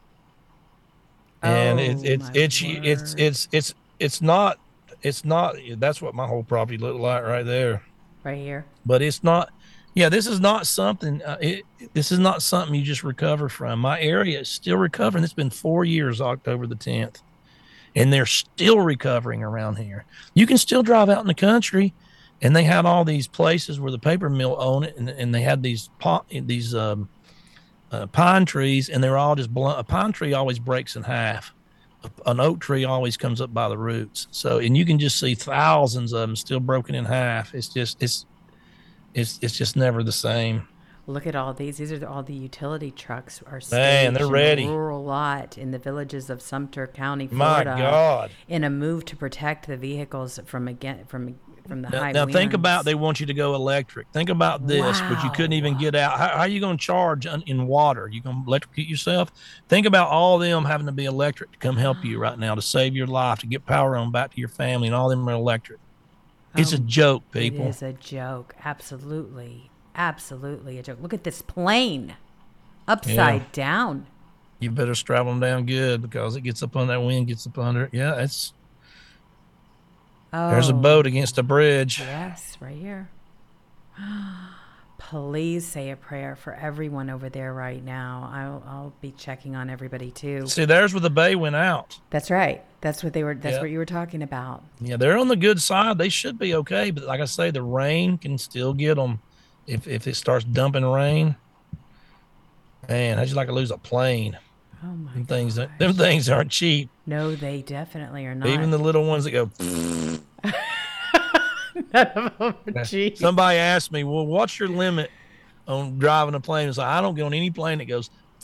and Oh, it's it's my it's it's word. it's it's it's not it's not. That's what my whole property looked like right there. right here. But it's not. Yeah, this is not something. Uh, it, this is not something you just recover from. My area is still recovering. It's been four years, October the 10th, and they're still recovering around here. You can still drive out in the country, and they had all these places where the paper mill owned it, and, and they had these po- these um, uh, pine trees, and they're all just blunt. A pine tree always breaks in half. An oak tree always comes up by the roots. So, and you can just see thousands of them still broken in half. It's just it's it's it's just never the same. Look at all these. These are the, all the utility trucks are Man, they're in ready. a rural lot in the villages of Sumter County, Florida. My God. In a move to protect the vehicles from again from from the Now, high now think about they want you to go electric. Think about this, but you couldn't even get out. How, how are you going to charge un- in water? You going to electrocute yourself? Think about all them having to be electric to come help you right now to save your life, to get power on back to your family, and all them are electric. It's a Um, joke, people. It is a joke. Absolutely. Absolutely a joke. Look at this plane upside down. You better straddle them down good because it gets up on that wind, gets up under it. Yeah, it's Oh, there's a boat against a bridge. Yes, right here. Please say a prayer for everyone over there right now. I'll, I'll be checking on everybody too. See, there's where the bay went out. That's right. That's what they were. That's Yeah. what you were talking about. Yeah, they're on the good side. They should be okay. But like I say, the rain can still get them if if it starts dumping rain. Man, I just like to lose a plane. Oh my. Them things, them things aren't cheap. No, they definitely are not. Even the little ones that go. None of them are cheap. Somebody asked me, "Well, what's your limit on driving a plane?" It's like I don't get on any plane that goes.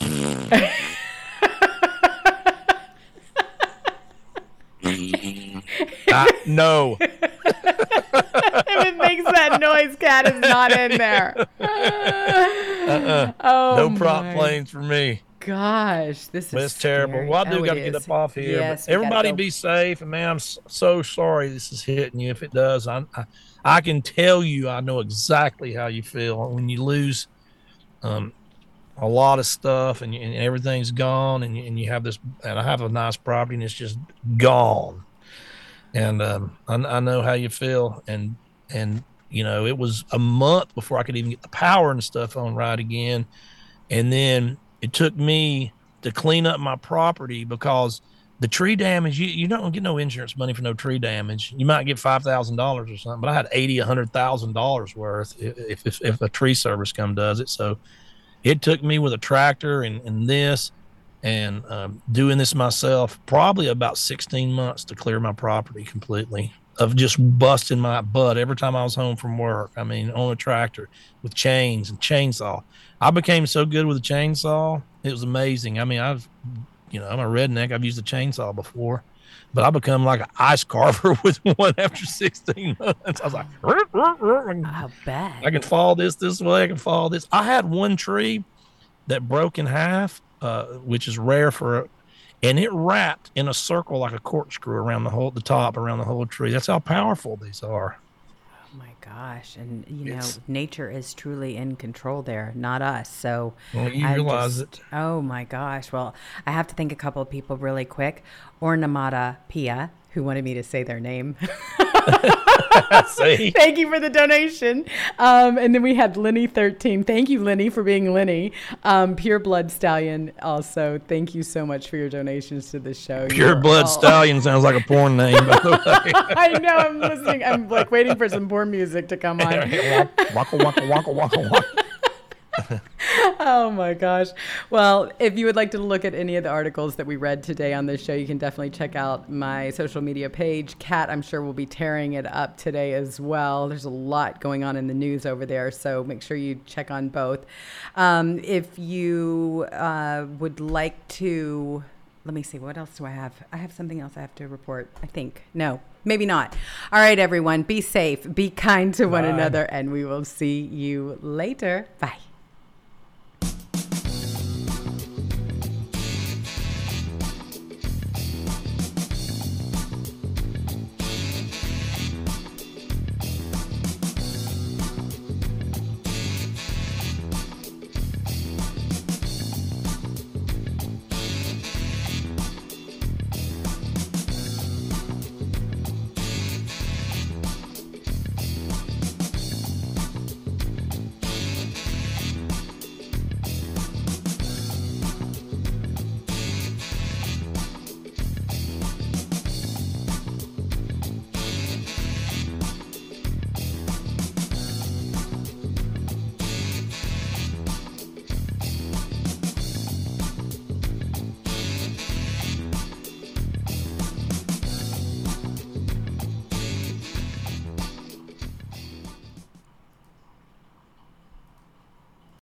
I, no, if it makes that noise, cat is not in there. uh-uh. Oh no prop my planes for me. Gosh, this is it's terrible. scary. Well, I do Oh, got to get up off here. Yes, everybody go. be safe. And man, I'm so sorry this is hitting you. If it does, I, I I can tell you I know exactly how you feel when you lose um a lot of stuff and, and everything's gone and you, and you have this and I have a nice property and it's just gone. And um, I, I know how you feel and and you know it was a month before I could even get the power and stuff on right again. And then it took me to clean up my property because the tree damage you, you don't get no insurance money for no tree damage. You might get five thousand dollars or something but i had eighty a hundred thousand dollars worth if, if if a tree service come does it. So it took me with a tractor and, and this and um, doing this myself probably about 16 months to clear my property completely of just busting my butt every time i was home from work i mean on a tractor with chains and chainsaw i became so good with a chainsaw it was amazing i mean i've you know i'm a redneck i've used a chainsaw before but i become like an ice carver with one after 16 months i was like I'll bet. I can fall this this way. I can fall this. I had one tree that broke in half, uh, which is rare for, and it wrapped in a circle like a corkscrew around the whole the top around the whole tree. That's how powerful these are. Oh my gosh. And, you It's- know, nature is truly in control there, not us. So Well, you I realize just- it. Oh my gosh. Well, I have to thank a couple of people really quick. Ornamata Pia, who wanted me to say their name. Thank you for the donation. Um, and then we had Lenny13. Thank you, Lenny, for being Lenny. Um, Pure Blood Stallion, also. Thank you so much for your donations to the show. pure You're blood all- stallion sounds like a porn name. By the way. I know. I'm listening. I'm like waiting for some porn music to come on. waka waka waka waka waka. Oh my gosh. Well, if you would like to look at any of the articles that we read today on this show, you can definitely check out my social media page. Kat, I'm sure, will be tearing it up today as well. There's a lot going on in the news over there, so make sure you check on both. Um, if you uh, would like to, let me see, what else do I have? I have something else I have to report, I think. No, maybe not. All right, everyone, be safe, be kind to one another, and we will see you later. Bye.